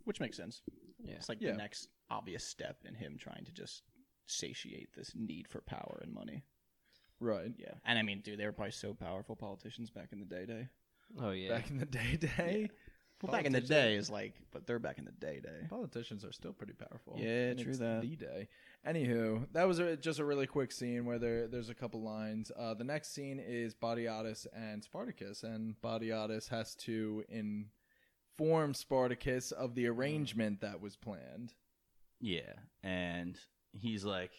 Which makes sense. Yeah. It's like Yeah. the next obvious step in him trying to just satiate this need for power and money. Right. Yeah. And I mean, dude, they were probably so powerful politicians back in the day day. Oh yeah. Back in the day, day. Well, back in the day is like, but they're back in the day day. Politicians are still pretty powerful. Yeah, And true it's that. The day. Anywho, that was a, just a really quick scene where there there's a couple lines. Uh, the next scene is Batiatus and Spartacus, and Batiatus has to inform Spartacus of the arrangement that was planned. Yeah, and he's like,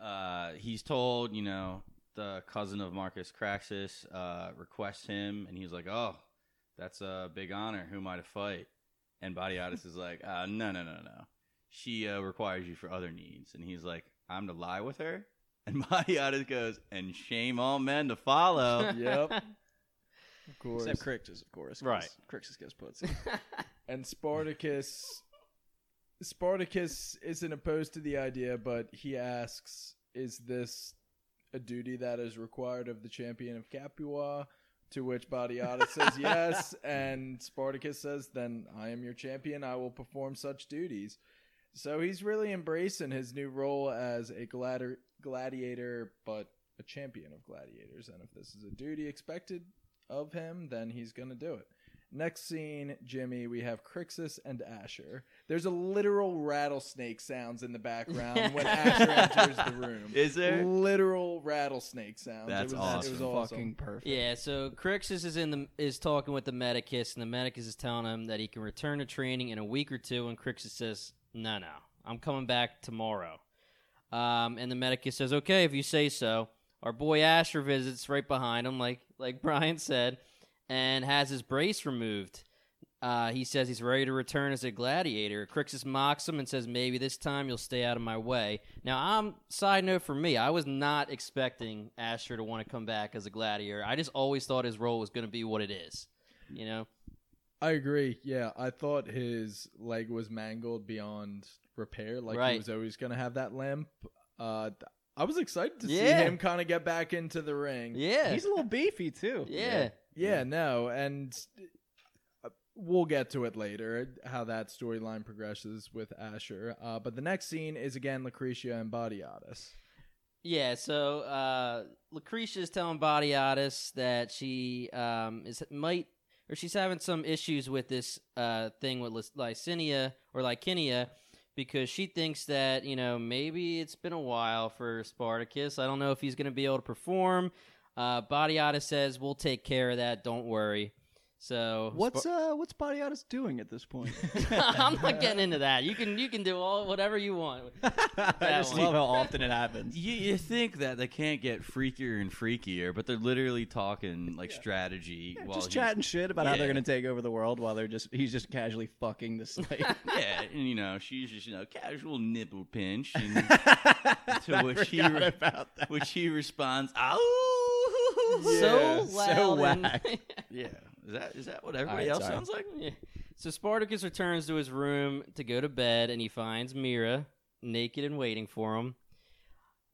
uh, he's told, you know, the cousin of Marcus Crassus uh, requests him, and he's like, oh, that's a big honor. Who am I to fight? And Batiatus is like, uh, no, no, no, no. She uh, requires you for other needs, and he's like, I'm to lie with her. And Batiatus goes, and shame all men to follow. Yep. Of course. Except Crixus, of course. 'cause Right. Crixus gets pussy. and Spartacus Spartacus isn't opposed to the idea, but he asks, "Is this a duty that is required of the champion of Capua?" To which Batiatus says yes, and Spartacus says, "Then I am your champion. I will perform such duties." So he's really embracing his new role as a gladi- gladiator, but a champion of gladiators. And if this is a duty expected of him, then he's gonna do it. Next scene, Jimmy, we have Crixus and Ashur. There's a literal rattlesnake sounds in the background when Ashur enters the room. Is there? literal rattlesnake sounds? That's it was, awesome. It was awesome. Fucking perfect. Yeah, so Crixus is in the is talking with the Medicus, and the Medicus is telling him that he can return to training in a week or two, and Crixus says, "No, no, I'm coming back tomorrow." Um, and the Medicus says, "Okay, if you say so." Our boy Ashur visits right behind him, like like Brian said, and has his brace removed. Uh, he says he's ready to return as a gladiator. Crixus mocks him and says, "Maybe this time you'll stay out of my way." Now, I'm side note for me. I was not expecting Ashur to want to come back as a gladiator. I just always thought his role was going to be what it is. You know? I agree. Yeah, I thought his leg was mangled beyond repair. Like Right. he was always going to have that limp. Uh, I was excited to see him kind of get back into the ring. Yeah. He's a little beefy too. yeah. Yeah, no, and uh, we'll get to it later how that storyline progresses with Ashur. Uh, but the next scene is again Lucretia and Batiatus. Yeah, so uh, Lucretia is telling Batiatus that she um, is might or she's having some issues with this uh, thing with Licinia or Licinia because she thinks that you know maybe it's been a while for Spartacus. I don't know if he's going to be able to perform. Uh, Batiatus says we'll take care of that. Don't worry. So What's uh what's Batiatus doing at this point? I'm not getting into that. You can you can do all whatever you want. I just one. love how often it happens. You, you think that they can't get freakier and freakier, but they're literally talking like strategy while just chatting shit about how they're gonna take over the world while they're just he's just casually fucking the slave. Yeah, and you know she's just you know casual nipple pinch, and to I which he forgot re- about that. which he responds, "Oh, so so loud and- whack. yeah." Is that is that what everybody right, else sorry. sounds like? Yeah. So Spartacus returns to his room to go to bed, and he finds Mira naked and waiting for him.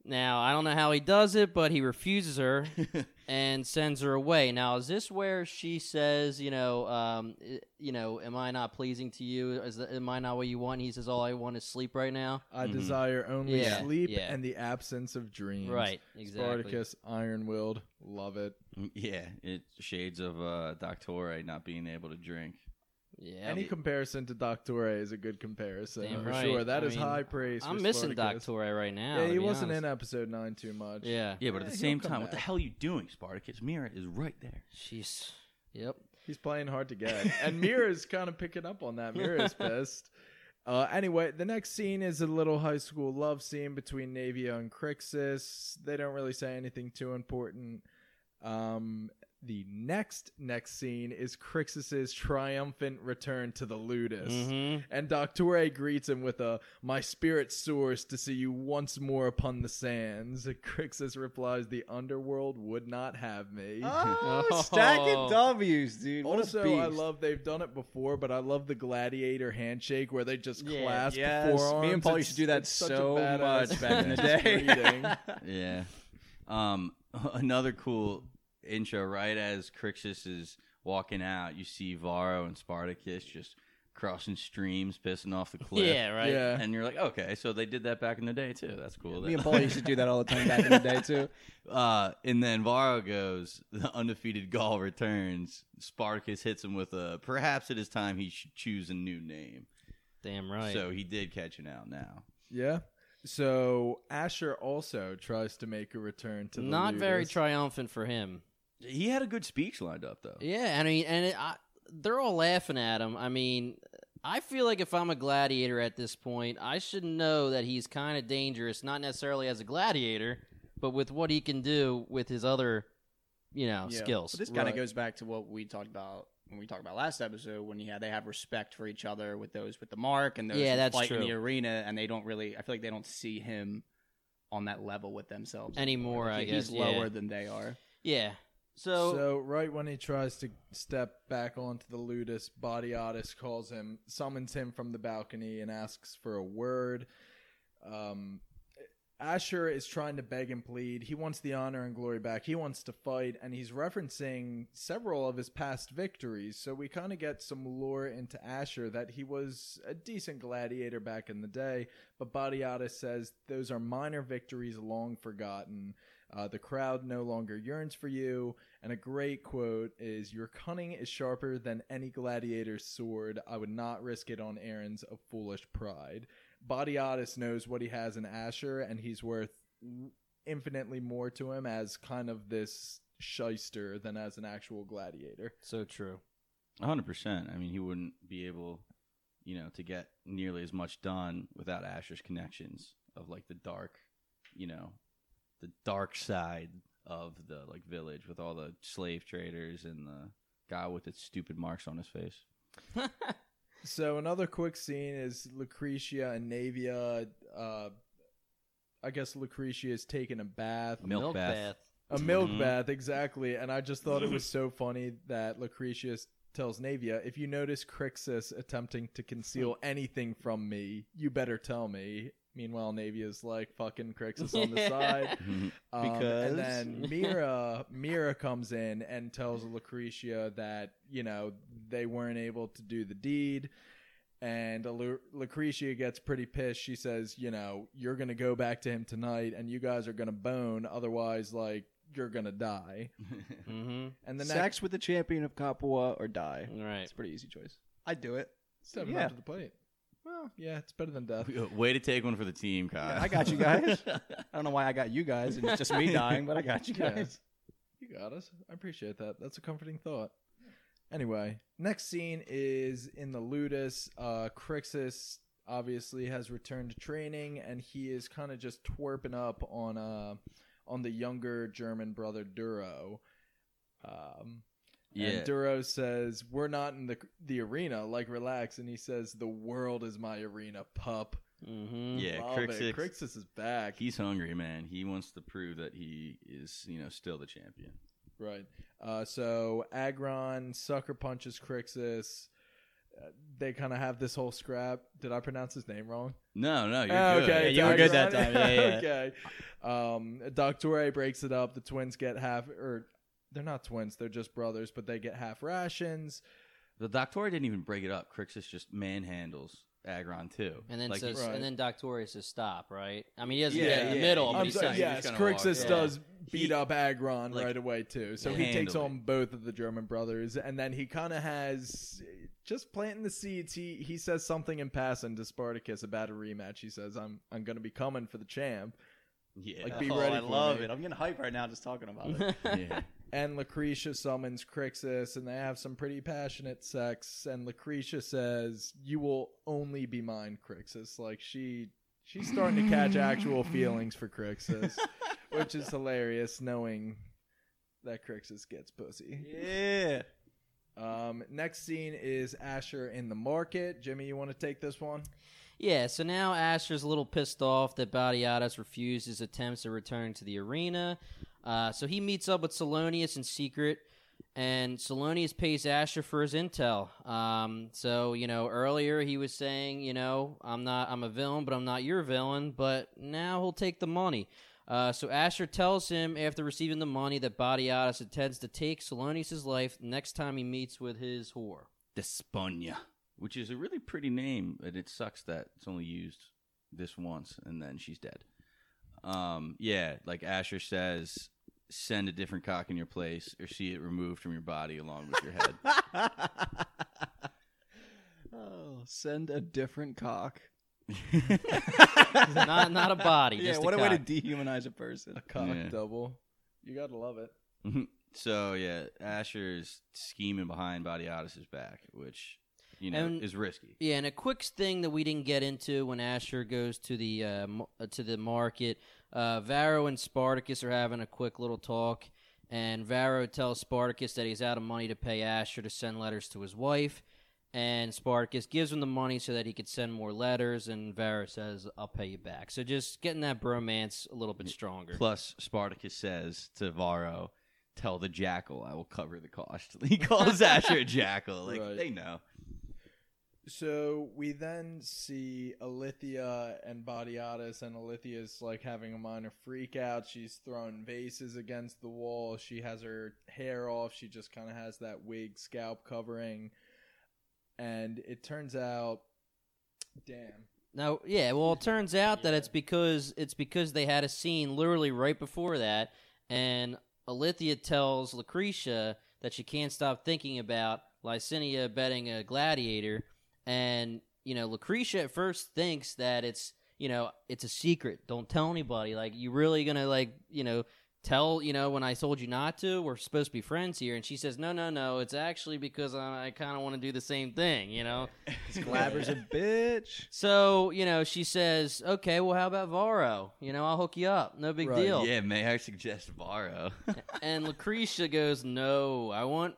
Now I don't know how he does it, but he refuses her and sends her away. Now is this where she says, you know, um, you know, am I not pleasing to you? Is that, am I not what you want? He says, all I want is sleep right now. I Mhm. desire only Yeah, sleep yeah. and the absence of dreams. Right, exactly. Spartacus, iron willed, love it. Yeah, it's shades of uh, Doctore not being able to drink. Yeah, Any comparison to Doctore is a good comparison Damn for right. sure. That I is mean, high praise. I'm for missing Spartacus. Doctor right now. Yeah, he wasn't honest. in episode nine too much. Yeah, Yeah, but at the he'll same come time, what the hell are you doing, Spartacus? Mira is right there. she's. Yep. He's playing hard to get. and Mira's kind of picking up on that. Mira's pissed. Uh, anyway, the next scene is a little high school love scene between Naevia and Crixus. They don't really say anything too important. Um, the next next scene is Crixus's triumphant return to the Ludus. Mhm. And Doctore greets him with a "My spirit soars to see you once more upon the sands." Crixus replies, "The underworld would not have me." Oh, stacking W's, dude. What also, a beast. I love they've done it before, but I love the gladiator handshake where they just Yeah. clasp Yes, forearms. me and Paul It's- used to do that it's such a so much back in the day. Yeah. Um, another cool intro. Right as Crixus is walking out, you see Varro and Spartacus just crossing streams, pissing off the cliff. Yeah, right. Yeah. And you're like, okay, so they did that back in the day too. That's cool. Me and Paul used to do that all the time back in the day too. Uh, and then Varro goes, the undefeated Gaul returns. Spartacus hits him with a, perhaps it is time he should choose a new name. Damn right. So he did catch it out now. Yeah. So Asher also tries to make a return to the Not very triumphant for him. He had a good speech lined up though. Yeah, I mean, and it, I, they're all laughing at him. I mean, I feel like if I'm a gladiator at this point, I should know that he's kind of dangerous, not necessarily as a gladiator, but with what he can do with his other, you know, Yeah. skills. But this kind of Right. goes back to what we talked about when we talked about last episode when yeah they have respect for each other with those with the mark and those Yeah, who that's fight in true. the arena and they don't really I feel like they don't see him on that level with themselves Anymore, Like, I he- he's lower yeah. than they are. yeah. So, So right when he tries to step back onto the Ludus, Batiatus calls him, summons him from the balcony, and asks for a word. Um, Ashur is trying to beg and plead. He wants the honor and glory back. He wants to fight, and he's referencing several of his past victories. So we kind of get some lore into Ashur that he was a decent gladiator back in the day. But Batiatus says those are minor victories long forgotten. Uh, the crowd no longer yearns for you. And a great quote is Your cunning is sharper than any gladiator's sword. I would not risk it on errands of foolish pride. Batiatus knows what he has in Ashur, and he's worth infinitely more to him as kind of this shyster than as an actual gladiator. So true. hundred percent. I mean, he wouldn't be able, you know, to get nearly as much done without Ashur's connections of like the dark, you know, the dark side of the like village with all the slave traders and the guy with the stupid marks on his face. So another quick scene is Lucretia and Naevia. Uh, I guess Lucretia is taking a bath, Milk bath. a milk Mhm. bath exactly. And I just thought it was so funny that Lucretia tells Naevia, "If you notice Crixus attempting to conceal anything from me, you better tell me." Meanwhile, Naevia is like fucking Crixus on the side. Um, Because- and then Mira Mira comes in and tells Lucretia that you know they weren't able to do the deed, and Lu- Lucretia gets pretty pissed. She says, you know, you're gonna go back to him tonight, and you guys are gonna bone, otherwise, like you're gonna die. Mm-hmm. And the Sex next with the champion of Capua or die. Right. It's a pretty easy choice. I'd do it. stepping yeah. up to the plate. Well, yeah, it's better than death. Way to take one for the team, Kyle. Yeah, I got you guys. I don't know why I got you guys and it's just me dying, but I got you Yeah. guys. You got us. I appreciate that. That's a comforting thought. Anyway, next scene is in the Ludus. Uh, Crixus obviously has returned to training, and he is kind of just twerping up on uh on the younger German brother Duro. Um, yeah. And Duro says, "We're not in the the arena. Like, relax." And he says, "The world is my arena, pup." Mm-hmm. yeah, Love it. Crixus, Crixus is back. he's hungry, man. He wants to prove that he is, you know, still the champion. Right. Uh, so Agron sucker punches Crixus. Uh, they kind of have this whole scrap. Did I pronounce his name wrong? No, no, you're Oh, good. okay, Yeah, you were good that time. Yeah, yeah. okay. Um, Doctore breaks it up. The twins get half, or they're not twins. They're just brothers, but they get half rations. The Doctor didn't even break it up. Crixus just manhandles Agron too. And then like, says, Right. and then Doctorius says, "Stop!" Right? I mean, he doesn't Yeah, get in the middle, he- but I'm he sorry, says, he's yes, Crixus walk- does beat He- up Agron like, right away too. So he takes handily. on both of the German brothers, and then he kind of has just planting the seeds. He he says something in passing to Spartacus about a rematch. He says, "I'm I'm going to be coming for the champ." yeah, like, oh, be oh, ready I for love me. it. I'm getting hype right now just talking about it. yeah. And Lucretia summons Crixus, and they have some pretty passionate sex. And Lucretia says, "You will only be mine, Crixus." Like she she's starting to catch actual feelings for Crixus, which is hilarious, knowing that Crixus gets pussy. yeah. Um, next scene is Ashur in the market. Jimmy, you want to take this one? Yeah, so now Ashur's a little pissed off that Batiatus refused his attempts to return to the arena. Uh, so he meets up with Solonius in secret, and Solonius pays Ashur for his intel. Um, so you know, earlier he was saying, you know, I'm not, I'm a villain, but I'm not your villain. But now he'll take the money. Uh, so Ashur tells him after receiving the money that Batiatus intends to take Solonius' life next time he meets with his whore. Desponia, which is a really pretty name, but it sucks that it's only used this once and then she's dead. Um, yeah, like Ashur says, send a different cock in your place or see it removed from your body along with your head. oh, send a different cock. not, not a body. yeah, just what a a way to dehumanize a person. A cock Yeah. double. You gotta love it. Mm-hmm. so yeah, Ashur's scheming behind Batiatus' back, which you know And- is risky. Yeah, and a quick thing that we didn't get into when Ashur goes to the uh, uh, to the market, uh, Varro and Spartacus are having a quick little talk, and Varro tells Spartacus that he's out of money to pay Ashur to send letters to his wife, and Spartacus gives him the money so that he could send more letters, and Varro says, "I'll pay you back." So just getting that bromance a little bit stronger. Plus, Spartacus says to Varro, "Tell the jackal I will cover the cost." He calls Ashur a jackal. Like Right. they know. So we then see Ilithyia and Batiatus, and Ilithyia's like having a minor freak out. She's throwing vases against the wall. She has her hair off. She just kind of has that wig scalp covering. And it turns out, damn, Now, yeah, well, it turns out that it's because it's because they had a scene literally right before that, and Ilithyia tells Lucretia that she can't stop thinking about Licinia betting a gladiator, and you know, Lucretia at first thinks that it's you know it's a secret. Don't tell anybody. Like, you really gonna like you know tell you know when I told you not to? We're supposed to be friends here, and she says, no, no, no. It's actually because I, I kind of want to do the same thing. You know. Glaber's a bitch. So, you know, she says, okay, well, how about Varro? You know, I'll hook you up. No big Right, deal. Yeah, may I suggest Varro? And Lucretia goes, no, I want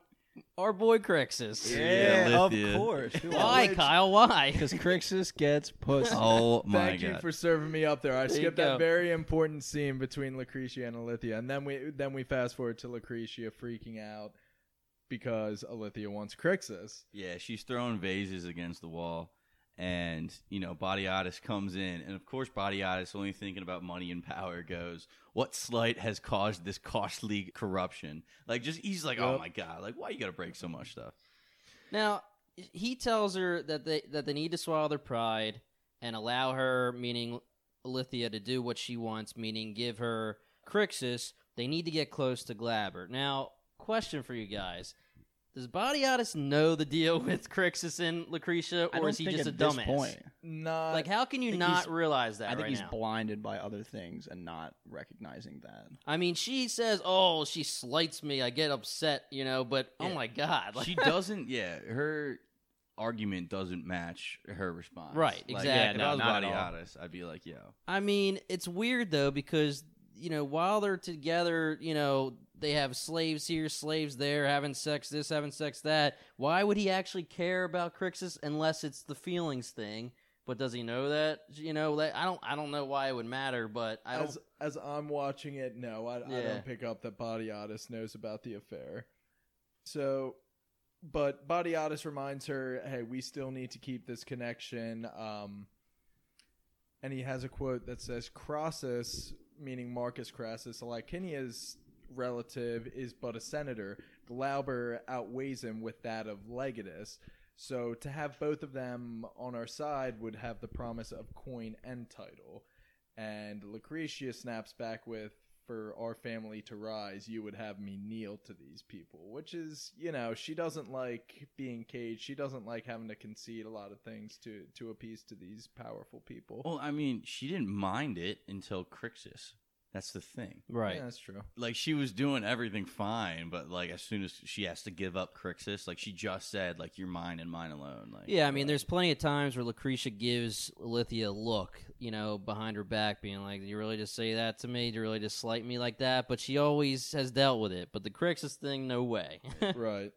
our boy Crixus. Yeah, Yeah, of Ilithyia. course. Who Why, else? Kyle? Why? Because Crixus gets pussy. oh my Thank you for serving me up there. I There you skipped go. that very important scene between Lucretia and Ilithyia, and then we then we fast forward to Lucretia freaking out because Ilithyia wants Crixus. Yeah, she's throwing vases against the wall, and you know, Body Batiatus comes in, and of course, Body Batiatus, only thinking about money and power, goes, "What slight has caused this costly corruption?" Like, just he's like, "Oh my god! Like, why you gotta break so much stuff?" Now, he tells her that they that they need to swallow their pride and allow her, meaning Ilithyia, to do what she wants, meaning give her Crixus. They need to get close to Glaber. Now, question for you guys. Does Batiatus know the deal with Crixus and Lucretia, I or don't is he think just a at this dumbass? point. Not Like, how can you think not he's- realize that I think right he's now? blinded by other things and not recognizing that. I mean, she says, "Oh, she slights me. I get upset," you know. But oh Yeah. my god, like, she doesn't. Yeah, her argument doesn't match her response. Right, Like, exactly. Yeah, if No, I was not at all. Batiatus, I'd be like, "Yo, I mean, it's weird though because you know while they're together, you know they have slaves here, slaves there, having sex this, having sex that. Why would he actually care about Crixus unless it's the feelings thing? But does he know that? You know, I don't. I don't know why it would matter, but I don't. as as I'm watching it, no, I, I don't pick up that Batiatus knows about the affair. So, but Batiatus reminds her, "Hey, we still need to keep this connection." Um, and he has a quote that says, "Crassus, meaning Marcus Crassus, Licinia's relative, is but a senator. Glaber outweighs him with that of Legatus." So to have both of them on our side would have the promise of coin and title. And Lucretia snaps back with, For our family to rise, you would have me kneel to these people. Which is, you know, she doesn't like being caged. She doesn't like having to concede a lot of things to, to appease to these powerful people. well, I mean, she didn't mind it until Crixus. That's the thing. right. Yeah, that's true. like she was doing everything fine, but like as soon as she has to give up Crixus, like she just said, like you're mine and mine alone. Like Yeah, I mean, there's plenty of times where Lucretia gives Ilithyia a look, you know, behind her back, being like, "Do you really just say that to me? Do you really just slight me like that?" But she always has dealt with it. But the Crixus thing, no way. right.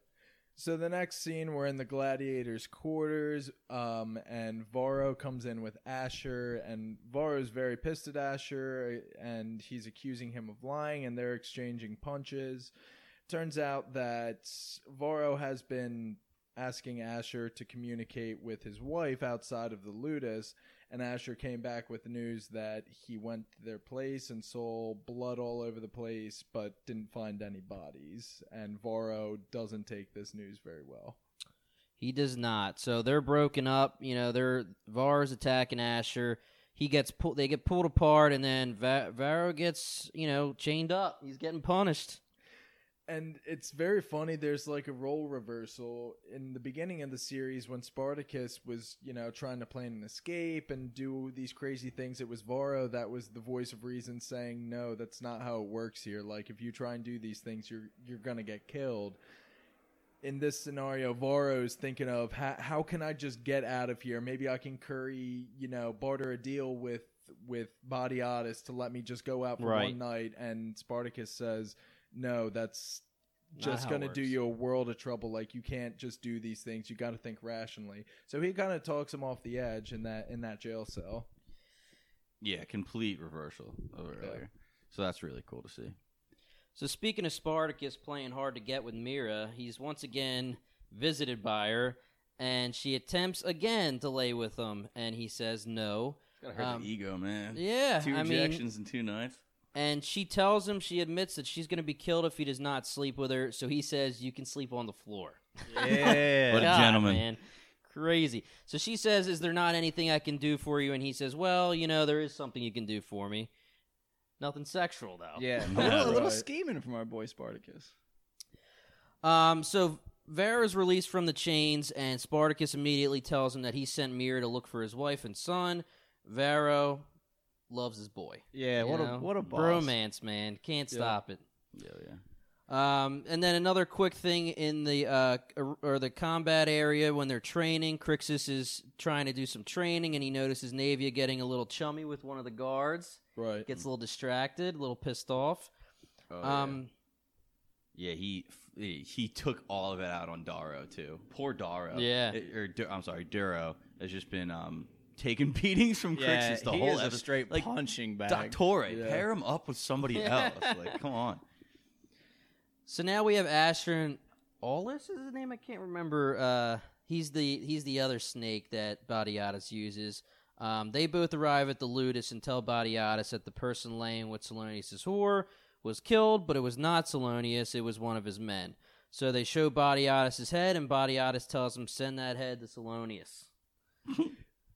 So the next scene, we're in the gladiators' quarters, um, and Varro comes in with Ashur, and Varro's very pissed at Ashur, and he's accusing him of lying, and they're exchanging punches. Turns out that Varro has been asking Asher to communicate with his wife outside of the Ludus, and Ashur came back with the news that he went to their place and saw blood all over the place, but didn't find any bodies. And Varro doesn't take this news very well. he does not. So they're broken up. You know, they're Var's attacking Ashur. He gets pulled. They get pulled apart, and then Va- Varro gets you know chained up. He's getting punished. And it's very funny. There's like a role reversal in the beginning of the series when Spartacus was, you know, trying to plan an escape and do these crazy things. It was Varro that was the voice of reason saying, "No, that's not how it works here. Like if you try and do these things, you're you're gonna get killed." In this scenario, Varro's thinking of how, how can I just get out of here? Maybe I can curry, you know, barter a deal with with Batiatus to let me just go out for Right. one night. And Spartacus says, "No, that's Not just going to do works. you a world of trouble. Like you can't just do these things. You got to think rationally." So he kind of talks him off the edge in that in that jail cell. yeah, complete reversal of earlier. So that's really cool to see. So speaking of Spartacus playing hard to get with Mira, he's once again visited by her, and she attempts again to lay with him, and he says no. Gotta hurt Um, the ego, man. Yeah, Two I mean, injections in two nights. And she tells him she admits that she's going to be killed if he does not sleep with her. So he says, "You can sleep on the floor." Yeah. What a God, gentleman. man. crazy. So she says, "Is there not anything I can do for you?" And he says, "Well, you know, there is something you can do for me. Nothing sexual though." Yeah, a little, a little Right. scheming from our boy Spartacus. Um, so Varro is released from the chains, and Spartacus immediately tells him that he sent Mira to look for his wife and son. Varro loves his boy. Yeah, you what know? a what a boss. bromance, man. Can't stop it. Yeah, yeah. Um, and then another quick thing in the uh, or- or the combat area when they're training, Crixus is trying to do some training, and he notices Naevia getting a little chummy with one of the guards. Right. Gets a little distracted, a little pissed off. Oh, yeah. um, Yeah, he he he took all of it out on Daro too. Poor Daro. Yeah. Or I'm sorry, Duro has just been um taking beatings from Yeah, Crixus the he whole is a episode. straight like punching bag. Doctore, Yeah. pair him up with somebody else. like, come on. So now we have Ashur and Aulus is his name. I can't remember. Uh, he's the he's the other snake that Batiatus uses. Um, they both arrive at the Ludus and tell Batiatus that the person laying with Solonius' whore was killed, but it was not Solonius. It was one of his men. So they show Batiatus' head, and Batiatus tells him, "Send that head to Solonius."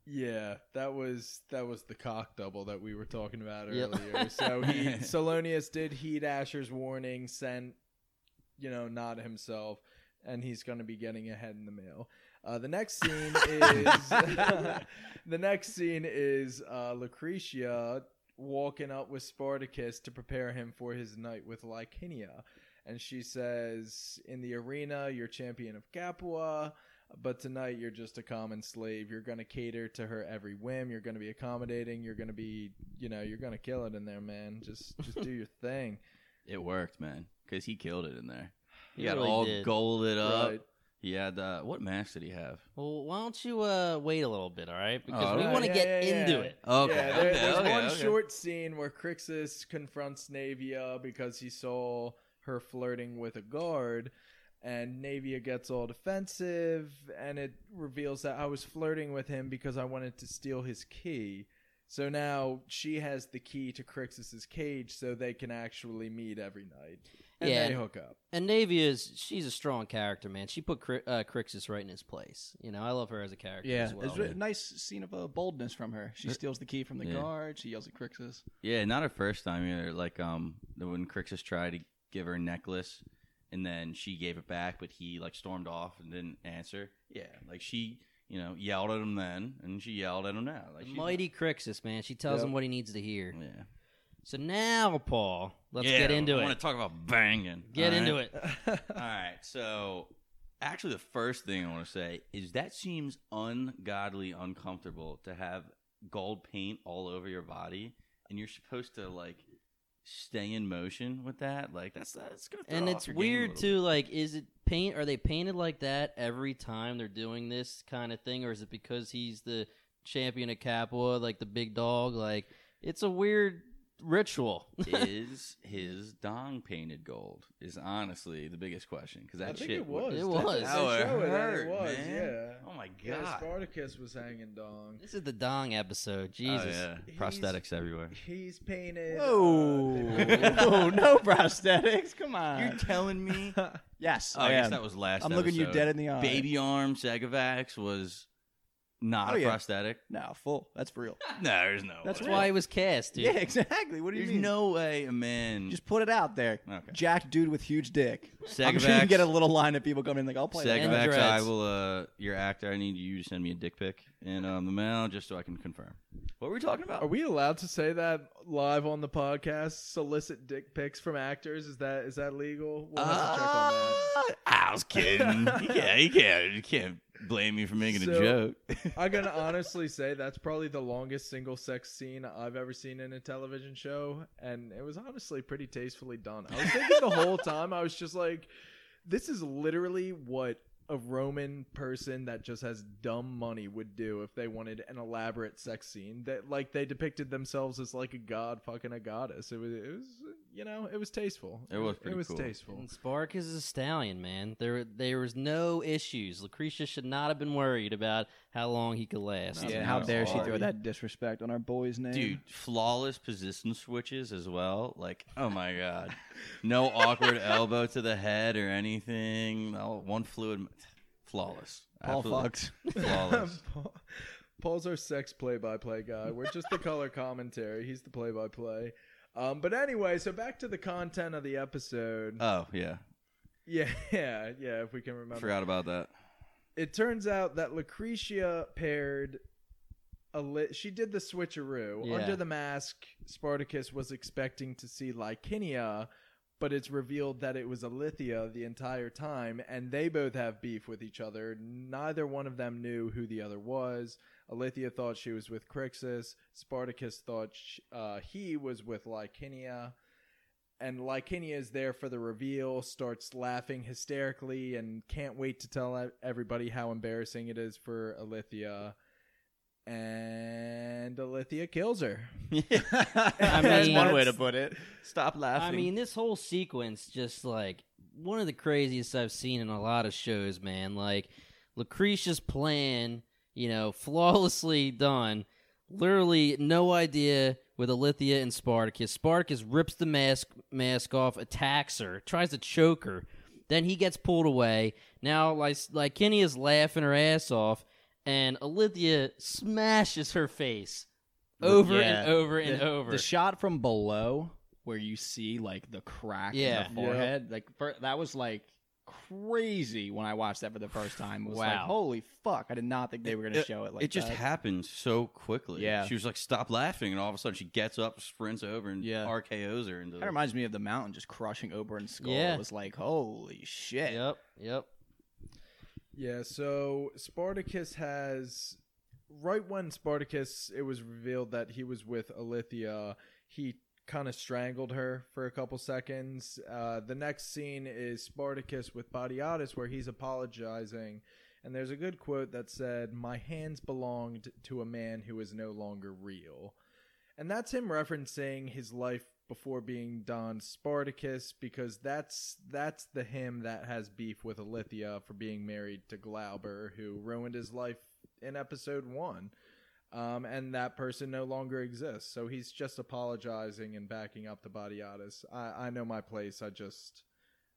Yeah, that was that was the cock double that we were talking about Yep. earlier. so he Solonius did heed Ashur's warning, sent you know not himself, and he's going to be getting a head in the mail. Uh, the next scene is the next scene is uh, Lucretia walking up with Spartacus to prepare him for his night with Licinia. And she says, In the arena, you're champion of Capua, but tonight you're just a common slave. You're going to cater to her every whim. You're going to be accommodating. You're going to be, you know, you're going to kill it in there, man. Just just do your thing. It worked, man, because he killed it in there. He, He got really all did. golded up. Right. He had uh, what mask did he have? Well, why don't you uh, wait a little bit, all right? Because Oh, we yeah, want to yeah, get yeah, into yeah. it. Okay, yeah, there- okay, there's okay, one okay. short scene where Crixus confronts Naevia because he saw her flirting with a guard, and Naevia gets all defensive, and it reveals that I was flirting with him because I wanted to steal his key. So now she has the key to Crixus's cage, so they can actually meet every night, and Yeah. they hook up. And Naevia is she's a strong character, man. She put Cri- uh, Crixus right in his place. You know, I love her as a character Yeah, as well. it's a nice scene of uh, boldness from her. She steals the key from the Yeah. guard. She yells at Crixus. Yeah, not her first time either. Like um, when Crixus tried to give her a necklace, and then she gave it back, but he like stormed off and didn't answer. Yeah, like she, you know, yelled at him then, and she yelled at him now. Like she's- Mighty Crixus, man. She tells Yep. him what he needs to hear. Yeah, So now, Paul, let's Yeah, get into it. I it. want to talk about banging. Get into right? it. All right, so actually, the first thing I want to say is that seems ungodly uncomfortable to have gold paint all over your body, and you're supposed to like stay in motion with that. Like that's that's gonna. Throw And off it's your game a weird little too. Like, is it paint? Are they painted like that every time they're doing this kind of thing, or is it because he's the champion of Capua, like the big dog? Like, it's a weird ritual. is his dong painted gold? Is honestly the biggest question because that I think shit it was. It was. They Oh, it show it, and hurt, it was, man. yeah. Oh my Yeah, god. Spartacus was hanging dong. this is the dong episode. Oh, Jesus. yeah. Prosthetics everywhere. He's painted. Whoa, uh, Whoa, no prosthetics. Come on. You're telling me? yes, Oh, I I guess that was last. I'm looking you dead in the eye. Baby arm Segovax was not Oh, a yeah. prosthetic. No, full. That's for real. No, there's no. That's That's way. why he was cast, dude. Yeah, exactly. What do you There's mean? no way a man. Just put it out there. Okay. Jack dude with huge dick. I'm sure you Segovax. can get a little line of people coming in like, I'll play that. And Segovax. I will. Uh, your actor. I need you to send me a dick pic in um, the mail just so I can confirm. What were we talking about? Are we allowed to say that live on the podcast? Solicit dick pics from actors? Is that is that legal? We'll have to check on that. Uh, I was kidding. yeah. You can't. You can't blame me for making So- a joke. I'm gonna honestly say that's probably the longest single sex scene I've ever seen in a television show, and it was honestly pretty tastefully done. I was thinking the whole time, I was just like, this is literally what a Roman person that just has dumb money would do if they wanted an elaborate sex scene. That like they depicted themselves as like a god fucking a goddess. It was, it was, you know, it was tasteful. It was It pretty was cool. tasteful. And Spark is a stallion, man. There, there was no issues. Lucretia should not have been worried about how long he could last. No, Yeah, how dare she throw that disrespect on our boy's name? Dude, flawless position switches as well. Like, oh my god, no awkward elbow to the head or anything. No, one fluid, flawless. Paul Absolutely fucks. Flawless. Paul- Paul's our sex play-by-play guy. We're just the color commentary. He's the play-by-play. Um, but anyway, so back to the content of the episode. oh yeah, yeah, yeah, yeah. If we can remember, forgot about that. It turns out that Lucretia paired a li- she did the switcheroo. Yeah. Under the mask, Spartacus was expecting to see Licinia, but it's revealed that it was Ilithyia the entire time, and they both have beef with each other. Neither one of them knew who the other was. Ilithyia thought she was with Crixus. Spartacus thought sh uh, he was with Licinia and Licinia is there for the reveal, starts laughing hysterically, and can't wait to tell everybody how embarrassing it is for Ilithyia. And Ilithyia kills her. I That's one way to put it. Stop laughing. I mean, this whole sequence just like one of the craziest I've seen in a lot of shows, man. Like Lucretia's plan, you know, flawlessly done. Literally no idea with Ilithyia and Spartacus. Spartacus rips the mask mask off, attacks her, tries to choke her. Then he gets pulled away. Now, like, like Kenny is laughing her ass off, and Ilithyia smashes her face over Yeah. and over and the, over. The shot from below where you see like the crack Yeah. in the forehead, like fir- that was like crazy when I watched that for the first time. It was like, Wow. holy fuck! I did not think they were going to show it like it just that. happened so quickly. Yeah. she was like, "Stop laughing," and all of a sudden she gets up, sprints over, and Yeah. RKO's her into. that the- reminds me of the mountain just crushing Oberyn's skull. Yeah. It was like, holy shit! Yep, yep. Yeah, so Spartacus has. Right when Spartacus, it was revealed that he was with Ilithyia, he kind of strangled her for a couple seconds. Uh, the next scene is Spartacus with Batiatus, where he's apologizing. And there's a good quote that said, My hands belonged to a man who is no longer real. And that's him referencing his life before being Don Spartacus because that's that's the him that has beef with Ilithyia for being married to Glaber who ruined his life in episode 1. Um, and that person no longer exists. So he's just apologizing and backing up to Batiatus. I, I know my place. I just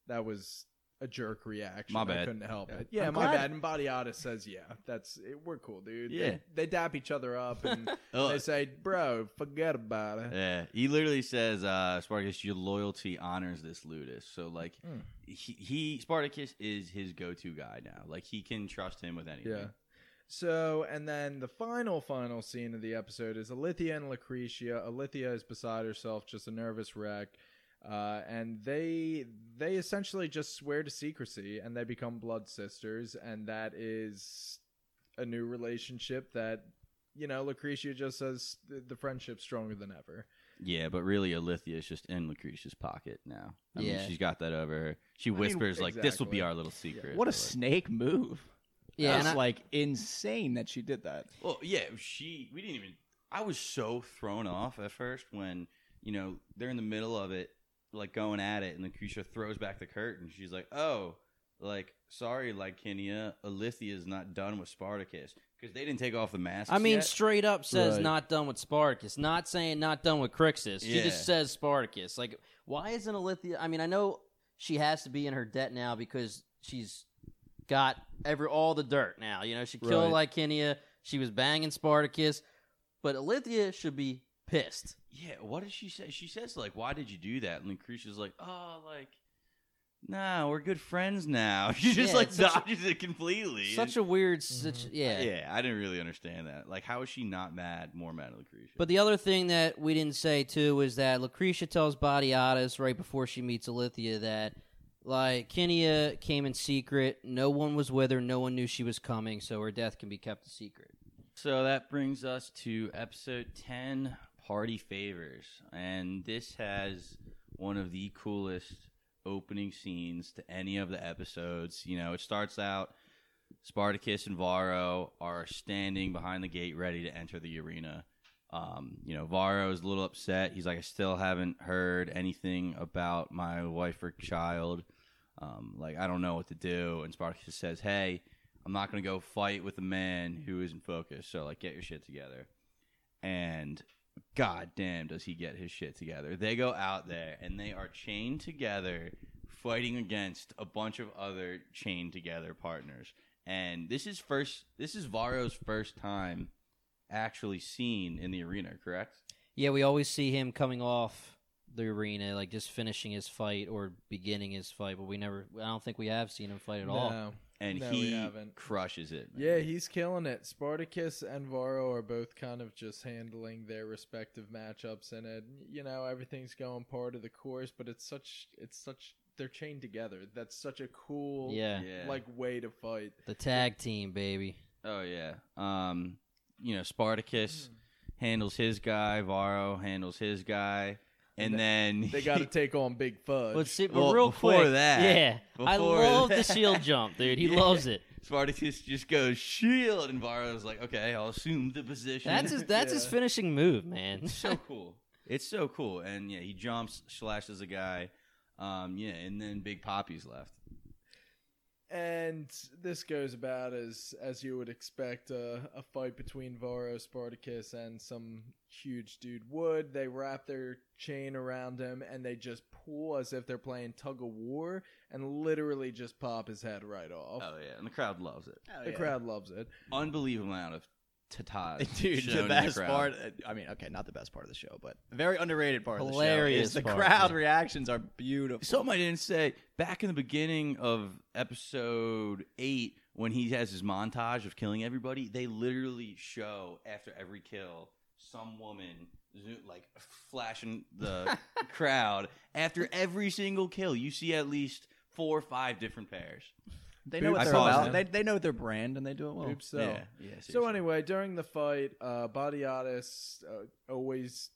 that was a jerk reaction. My I bad. couldn't help it. Yeah, I'm my glad- bad. And Batiatus says, "Yeah, that's it, we're cool, dude." Yeah. they, they dap each other up and Oh, they say, "Bro, forget about it." Yeah, he literally says, uh, "Spartacus, your loyalty honors this Ludus." So, like, Mm. he, he Spartacus is his go-to guy now. Like, he can trust him with anything. Yeah. So, and then the final, final scene of the episode is Ilithyia and Lucretia. Ilithyia is beside herself, just a nervous wreck. Uh, and they they essentially just swear to secrecy and they become blood sisters and that is a new relationship that you know lucretia just says the, the friendship's stronger than ever Yeah, but really, Ilithyia is just in Lucretia's pocket now. I mean, Yeah. she's got that over her. She mean, whispers like, "This will be our little secret." What a like- snake move! Yeah, That's and I- like insane that she did that. Well, yeah, she. We didn't even. I was so thrown off at first when you know they're in the middle of it, like going at it, and then Lucretia throws back the curtain. She's like, "Oh, like sorry, Licinia, Ilithyia is not done with Spartacus because they didn't take off the mask." I mean, yet. straight up says Right. not done with Spartacus. Not saying not done with Crixus. She Yeah. just says Spartacus. Like, why isn't Ilithyia? I mean, I know she has to be in her debt now because she's got every all the dirt now. You know, she killed Licinia. She was banging Spartacus, but Ilithyia should be pissed. yeah. What does she say? She says like, "Why did you do that?" And Lucretia's like, "Oh, like." Nah, we're good friends now. She just Yeah, like such a- dodges it completely. Such a weird, mm-hmm. situ- yeah. yeah, I didn't really understand that. Like, how is she not mad? More mad at Lucretia? But the other thing that we didn't say too is that Lucretia tells Batiatus right before she meets Ilithyia that like Kenya came in secret, no one was with her, no one knew she was coming, so her death can be kept a secret. So that brings us to episode 10 Party Favors. And this has one of the coolest opening scenes to any of the episodes. You know, it starts out Spartacus and Varro are standing behind the gate ready to enter the arena. Um, you know, Varro is a little upset. He's like, I still haven't heard anything about my wife or child. Um, like, I don't know what to do. And Spartacus says, Hey, I'm not going to go fight with a man who isn't focused. So, like, get your shit together. And god damn, does he get his shit together. They go out there and they are chained together, fighting against a bunch of other chained together partners. and this is first. This is Varro's first time actually seen in the arena. Correct? Yeah, we always see him coming off the arena, like just finishing his fight or beginning his fight, but we never. I don't think we have seen him fight at all. No. And No, we he haven't. crushes it. man. Yeah, he's killing it. Spartacus and Varro are both kind of just handling their respective matchups in it. You know, everything's going part of the course, but it's such it's such they're chained together. That's such a cool Yeah. Yeah. like way to fight. The tag team, baby. Oh yeah. Um, you know, Spartacus Hmm. handles his guy. Varro handles his guy, and, And then They got to take on Big Fudge. But, see, but Well, real before quick, that- yeah, I before love the shield jump, dude. He Yeah. loves it. Spartacus just goes shield, and Varro's like, okay, I'll assume the position. That's his. That's his finishing move, man. So cool. It's so cool, and yeah, he jumps, slashes a guy. Um, yeah, and then Big Poppy's left. And this goes about as as you would expect uh, a fight between Varro, Spartacus, and some huge dude would. They wrap their chain around him and they just pull as if they're playing tug of war and literally just pop his head right off. Oh yeah, and the crowd loves it. the crowd loves it. Unbelievable amount of tatas. Dude, the best crowd. part. I mean, okay, not the best part of the show, but very underrated part of the show Hilarious is the crowd reactions are beautiful. Something I didn't say back in the beginning of episode eight when he has his montage of killing everybody. They literally show after every kill some woman like flashing the crowd after every single kill. You see at least four or five different pairs. They know what they're saw about. that. They, they know their brand and they do it well. Oops, so. yeah, yeah. So seriously. anyway, during the fight, uh, Batiatus, uh, always,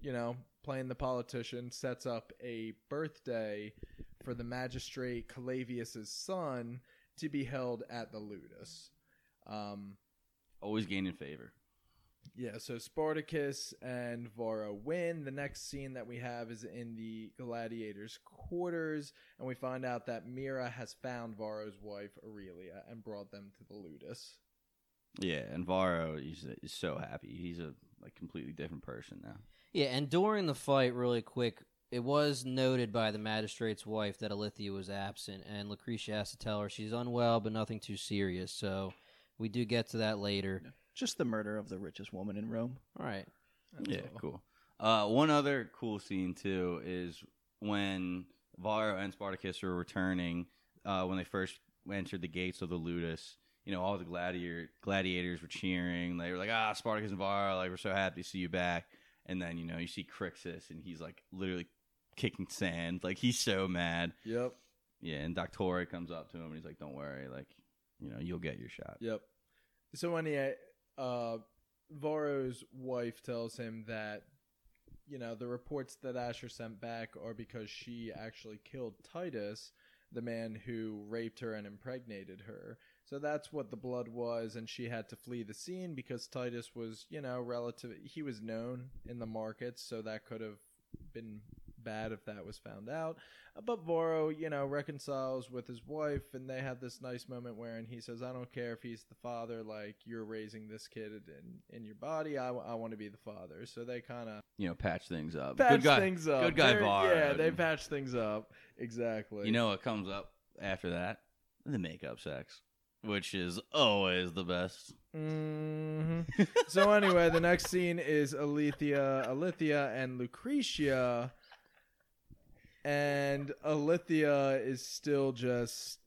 you know, playing the politician, sets up a birthday for the magistrate Calavius's son to be held at the Ludus. Um, always gaining favor. Yeah, so Spartacus and Varro win. The next scene that we have is in the gladiators' quarters, and we find out that Mira has found Varro's wife Aurelia and brought them to the Ludus. Yeah, and Varro he's, is so happy. He's a like completely different person now. Yeah, and during the fight, really quick, it was noted by the magistrate's wife that Ilithyia was absent, and Lucretia has to tell her she's unwell, but nothing too serious. So we do get to that later. Just the murder of the richest woman in Rome. All right. That's yeah, all. cool. Uh, one other cool scene too is when Varro and Spartacus were returning uh, when they first entered the gates of the Ludus. You know, all the gladiator gladiators were cheering. They were like, "Ah, Spartacus and Varro, like we're so happy to see you back." And then you know you see Crixus, and he's like literally kicking sand, like he's so mad. Yep. Yeah, and Doctore comes up to him and he's like, "Don't worry, like you know you'll get your shot." Yep. So anyway, uh, Varro's wife tells him that you know the reports that Ashur sent back are because she actually killed Titus, the man who raped her and impregnated her. So that's what the blood was, and she had to flee the scene because Titus was, you know, relative. He was known in the markets, so that could have been bad if that was found out. Uh, But Varro, you know, reconciles with his wife, and they have this nice moment wherein he says, "I don't care if he's the father. Like you're raising this kid in in your body. I, want to be the father." So they kind of You know, patch things up. patch good guy. things up. Good guy, They're- Varro. Yeah, they patch things up exactly. You know what comes up after that? The makeup sex, which is always the best. hmm so anyway, the next scene is Ilithyia, Ilithyia, and Lucretia, and Ilithyia is still just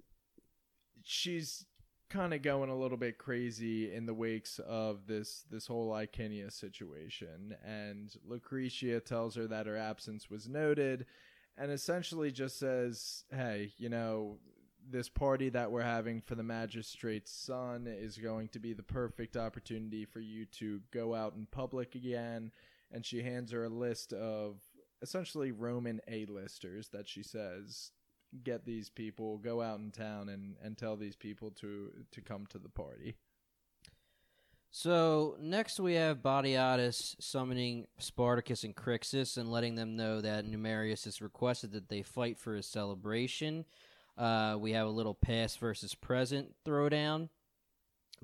she's kind of going a little bit crazy in the wakes of this this whole Licinia situation, and Lucretia tells her that her absence was noted, and essentially just says, "Hey, you know." this party that we're having for the magistrate's son is going to be the perfect opportunity for you to go out in public again. And she hands her a list of essentially Roman A-listers that she says, get these people, go out in town and, and tell these people to, to come to the party. So next we have Batiatus summoning Spartacus and Crixus and letting them know that Numerius has requested that they fight for his celebration. Uh, we have a little past versus present throwdown.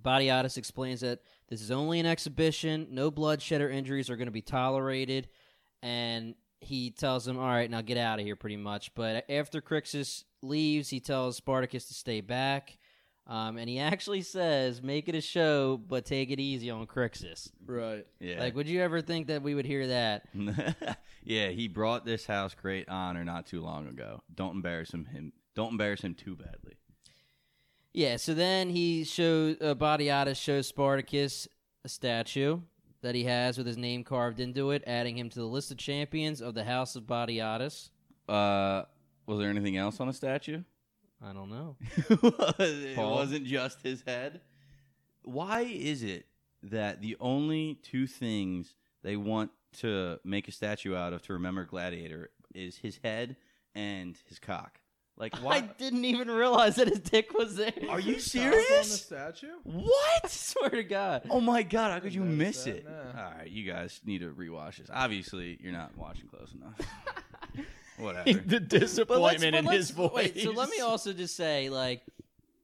Batiatus explains that this is only an exhibition, no bloodshed or injuries are going to be tolerated, and he tells him, "All right, now get out of here," pretty much. But after Crixus leaves, he tells Spartacus to stay back. Um, and he actually says, "Make it a show, but take it easy on Crixus." Right. Yeah. Like, would you ever think that we would hear that? yeah, he brought this house great honor not too long ago. Don't embarrass him. Him. Don't embarrass him too badly. Yeah. So then he shows uh, Batiatus shows Spartacus a statue that he has with his name carved into it, adding him to the list of champions of the House of Batiatus. Uh, was there anything else on the statue? I don't know. it Paul? wasn't just his head. Why is it that the only two things they want to make a statue out of to remember Gladiator is his head and his cock? Like, I didn't even realize that his dick was there. Are you serious? on the serious? statue? I What? swear to God. Oh my god, how could you miss notice it? nah. All right, you guys need to rewatch this. Obviously, you're not watching close enough. Whatever. the But let's- disappointment but in let's- his voice. Wait, so let me also just say, like,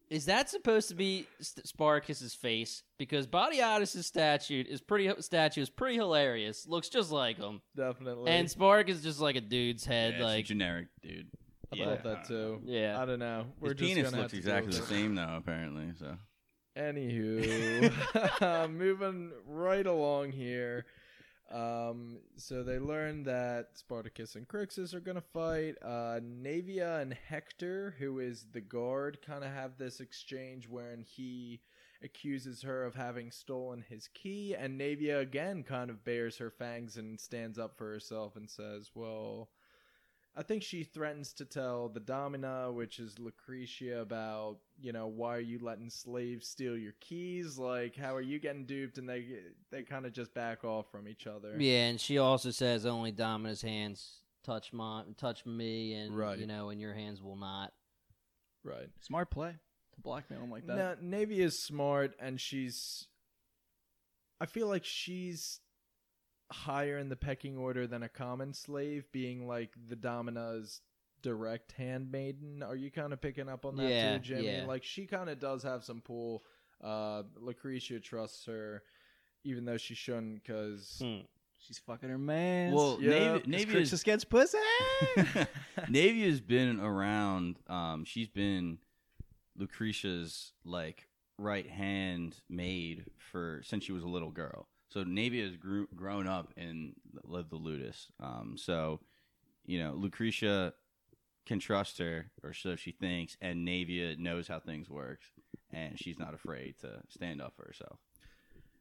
is that supposed to be St- Spartacus's face? Because Batiatus' statue is pretty statue is pretty hilarious. Looks just like him, Definitely. and Spartacus is just like a dude's Yeah, head. it's a like, generic dude. I Yeah, thought that too. yeah. I don't know. We're His just penis gonna looks have to deal exactly the with it. same though, apparently. So Anywho, moving right along here. Um, so they learn that Spartacus and Crixus are going to fight. Uh, Naevia and Hector, who is the guard, kind of have this exchange wherein he accuses her of having stolen his key, and Naevia again kind of bares her fangs and stands up for herself and says, "Well." I think she threatens to tell the Domina, which is Lucretia, about you know why are you letting slaves steal your keys? Like how are you getting duped? And they they kind of just back off from each other. yeah, and she also says only Domina's hands touch my touch me, and Right. you know, and your hands will not. Right. Smart play to blackmail him like that. Now Navy is smart, and she's. I feel like she's higher in the pecking order than a common slave, being like the Domina's direct handmaiden. Are you kind of picking up on that Yeah, too, Jimmy? yeah. Like she kind of does have some pull. Uh, Lucretia trusts her, even though she shouldn't, because Hmm. She's fucking her man. Well, Yeah, Navy, Navy is just gets pussy. Navy has been around. Um, she's been Lucretia's like right hand maid for since she was a little girl. So Navy has grew, grown up in the, the Ludus. Um, so you know Lucretia can trust her, or so she thinks, and Naevia knows how things work, and she's not afraid to stand up for herself.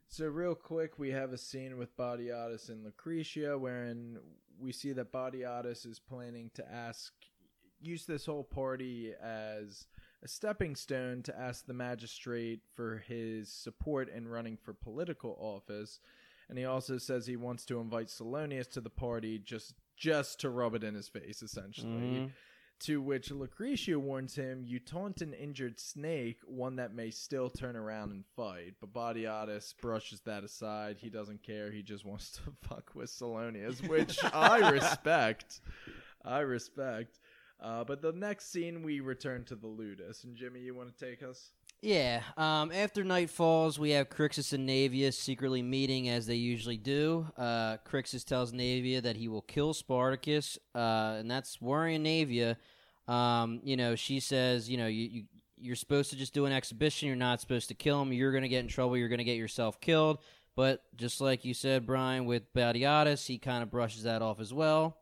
So real quick, we have a scene with Batiatus and Lucretia, wherein we see that Batiatus is planning to ask, use this whole party as a stepping stone to ask the magistrate for his support in running for political office, and he also says he wants to invite Solonius to the party just just to rub it in his face, essentially. Mhm. To which Lucretia warns him, You taunt an injured snake, one that may still turn around and fight. But Batiatus brushes that aside. He doesn't care. He just wants to fuck with Solonius, which I respect. I respect. Uh, but the next scene, we return to the Ludus. And Jimmy, you want to take us? Yeah. Um, after night falls, we have Crixus and Naevia secretly meeting as they usually do. Uh, Crixus tells Naevia that he will kill Spartacus, uh, and that's worrying Naevia. Um, you know, she says, you know, you, you you're supposed to just do an exhibition. You're not supposed to kill him. You're gonna get in trouble. You're gonna get yourself killed. But just like you said, Brian, with Batiatus, he kind of brushes that off as well.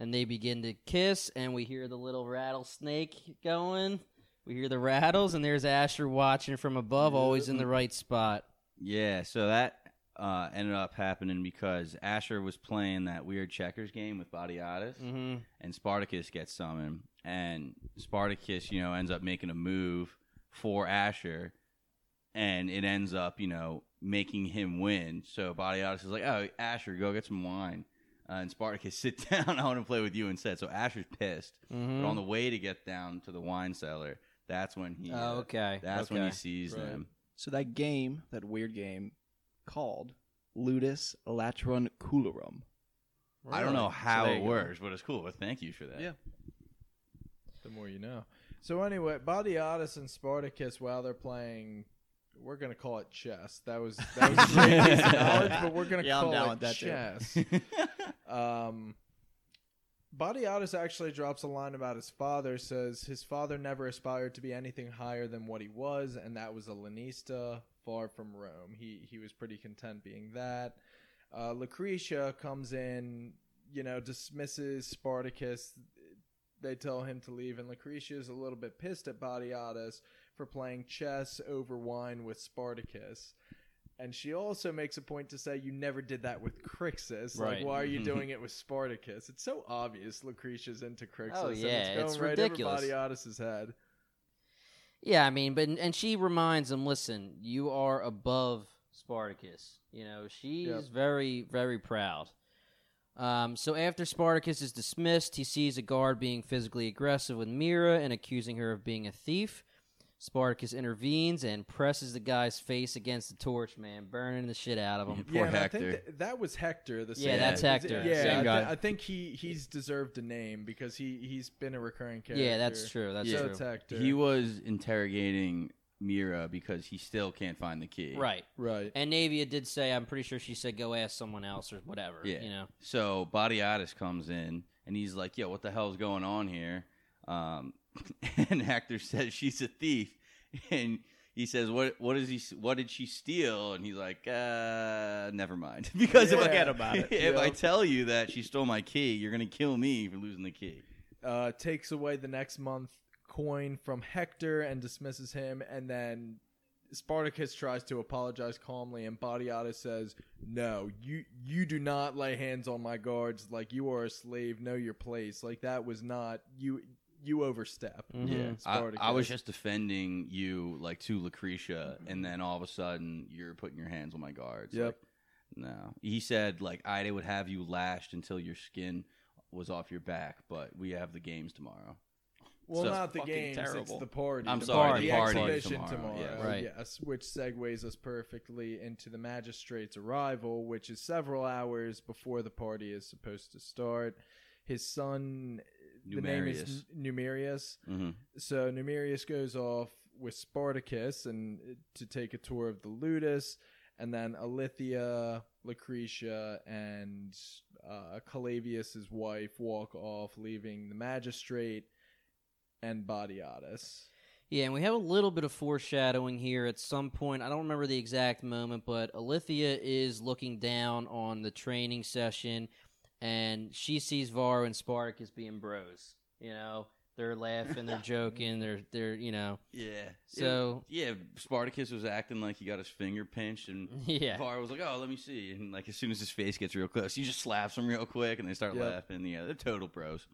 And they begin to kiss, and we hear the little rattlesnake going. We hear the rattles, and there's Ashur watching from above, always in the right spot. Yeah, so that uh, ended up happening because Ashur was playing that weird checkers game with Batiatus, Mm-hmm. and Spartacus gets summoned, and Spartacus, you know, ends up making a move for Ashur, and it ends up, you know, making him win. So Batiatus is like, "Oh, Ashur, go get some wine." Uh, and Spartacus, sit down. I want to play with you instead. So Ashur's pissed, Mm-hmm. but on the way to get down to the wine cellar, that's when he. uh, Oh, okay. That's when he okay. sees Right. them. So that game, that weird game, called Ludus Latron Coolorum. I don't know how there it you go. works, but it's cool. But thank you for that. Yeah. The more you know. So anyway, Batiatus and Spartacus, while they're playing, we're gonna call it chess. That was that was great piece of knowledge, but we're gonna Yeah, I'm call down it with that, too. chess. um, Batiatus actually drops a line about his father. Says his father never aspired to be anything higher than what he was, and that was a Lanista, far from Rome. He he was pretty content being that. Uh, Lucretia comes in, you know, dismisses Spartacus. They tell him to leave, and Lucretia is a little bit pissed at Batiatus for playing chess over wine with Spartacus. And she also makes a point to say, "You never did that with Crixus. Like, why are you doing it with Spartacus?" It's so obvious Lucretia's into Crixus. Oh, and yeah, it's going it's right ridiculous. over Batiatus's head. Yeah, I mean, but and she reminds him, listen, you are above Spartacus. You know, she's Yep. very, very proud. Um, so after Spartacus is dismissed, he sees a guard being physically aggressive with Mira and accusing her of being a thief. Spartacus intervenes and presses the guy's face against the torch, man, burning the shit out of him. Poor yeah, and I think that, that was Hector. The Yeah, same- that's Hector. Yeah, Same I, thi- guy. I think he he's deserved a name because he he's been a recurring character. Yeah, that's true. That's so true. it's Hector. He was interrogating Mira because he still can't find the key. Right. right. And Naevia did say, I'm pretty sure she said, go ask someone else or whatever. Yeah. You know. So Batiatus comes in and he's like, "Yo, what the hell's going on here?" Um, and Hector says she's a thief, and he says, "What? What is he? What did she steal?" And he's like, "Uh, never mind." because if, I, about it. if I tell you that she stole my key, you're gonna kill me for losing the key. uh, takes away the next month coin from Hector and dismisses him, and then Spartacus tries to apologize calmly, and Batiatus says, "No, you you do not lay hands on my guards. Like you are a slave. Know your place. Like that was not you. You overstep." Mhm. Yeah, I, Spartacus. I was just defending you like to Lucretia, and then all of a sudden you're putting your hands on my guards. Yep. Like, no, he said like Ida would have you lashed until your skin was off your back, but we have the games tomorrow. Well, So- not the fucking games. It's the party. I'm the sorry, party, the the party exhibition tomorrow, tomorrow. yes. Right. Yes, which segues us perfectly into the magistrate's arrival, which is several hours before the party is supposed to start. His son, the name is Numerius. hmm So Numerius goes off with Spartacus and uh, to take a tour of the Ludus, and then Ilithyia, Lucretia, and uh, Calavius's wife walk off, leaving the magistrate and Batiatus. Yeah, and we have a little bit of foreshadowing here at some point. I don't remember the exact moment, but Ilithyia is looking down on the training session, and she sees Varro and Spartacus being bros. You know, they're laughing, they're joking, they're they're you know. Yeah. So yeah, Spartacus was acting like he got his finger pinched, and yeah, Var was like, "Oh, let me see." And like as soon as his face gets real close, he just slaps him real quick, and they start Yep. laughing. Yeah, they're total bros.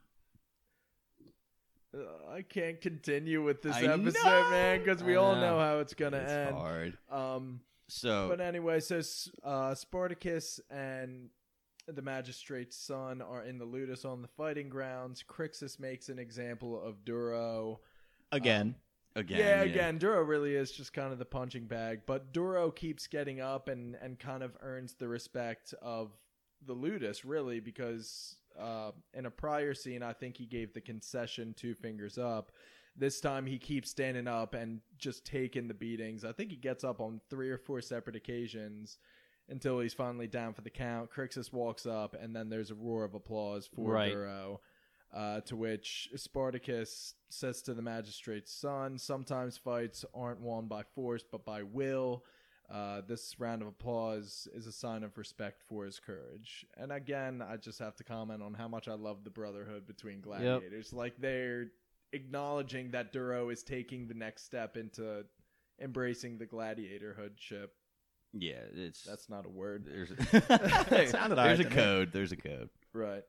Uh, I can't continue with this I episode, know. man, because we I all know. know how it's gonna It's end. hard. Um, So But anyway, so uh, Spartacus and the magistrate's son are in the Ludus on the fighting grounds. Crixus makes an example of Duro. Again. again, yeah, again, Duro really is just kind of the punching bag, but Duro keeps getting up and, and kind of earns the respect of the Ludus, really, because uh, in a prior scene, I think he gave the concession two fingers up. This time he keeps standing up and just taking the beatings. I think he gets up on three or four separate occasions until he's finally down for the count. Crixus walks up, and then there's a roar of applause for Right. Duro. Uh, to which Spartacus says to the magistrate's son, Sometimes fights aren't won by force, but by will. Uh, this round of applause is a sign of respect for his courage. And again, I just have to comment on how much I love the brotherhood between gladiators. Like, they're acknowledging that Duro is taking the next step into embracing the gladiatorhoodship. Yeah. It's That's not a word. there's It sounded there's a to me. code. There's a code. Right.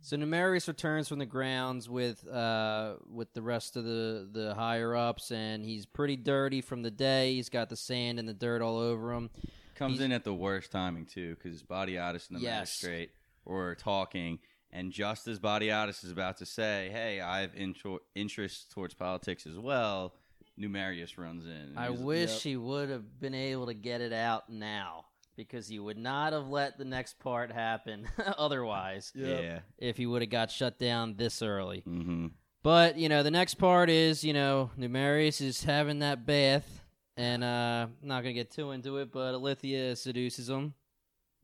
So Numerius returns from the grounds with uh, with the rest of the, the higher ups, and he's pretty dirty from the day. He's got the sand and the dirt all over him. Comes He's- in at the worst timing too, because Batiatus and the Yes. magistrate were talking, and just as Batiatus is about to say, "Hey, I have intro- interest towards politics as well," Numerius runs in. I wish Yep. he would have been able to get it out now because he would not have let the next part happen otherwise Yep. Yeah. if he would have got shut down this early. Mm-hmm. But you know, the next part is you know Numerius is having that bath, and uh, I'm not gonna get too into it, but Ilithyia seduces him.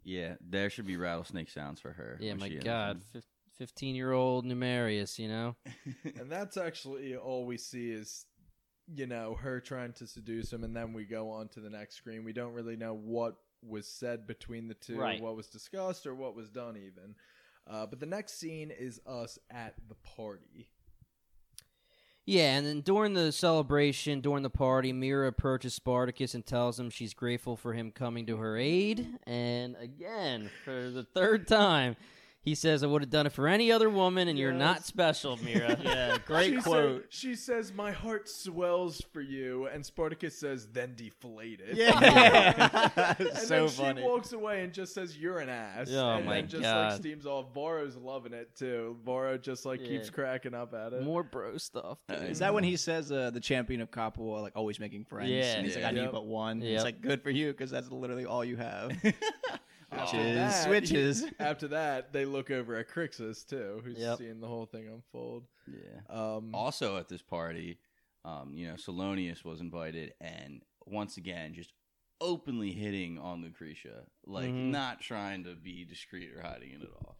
Yeah. There should be rattlesnake sounds for her. Yeah, when my God, fifteen year old Numerius. You know. and that's actually all we see is you know her trying to seduce him and then we go on to the next screen we don't really know what was said between the two Right. what was discussed or what was done even uh, but the next scene is us at the party Yeah, and then during the celebration, during the party, Mira approaches Spartacus and tells him she's grateful for him coming to her aid. And again, for the third time, he says, "I would have done it for any other woman, and you're not special, Mira." Yeah, great she quote. Said, she says, "My heart swells for you," and Spartacus says, "Then deflate it." Yeah, and so then funny. she walks away and just says, "You're an ass." Oh, and my then just God. like steams off. Varro's loving it too. Varro just like keeps Yeah. cracking up at it. More bro stuff. Uh, dude. Is that when he says uh, the champion of Capua, like always making friends? Yeah. And he's like, Yeah. I need but one. Yep. It's like good for you because that's literally all you have. After Switches, that- switches. After that, they look over at Crixus too, who's Yep. seeing the whole thing unfold. yeah. Um, Also at this party, um, you know, Solonius was invited, and once again, just openly hitting on Lucretia, like Mhm. not trying to be discreet or hiding it at all.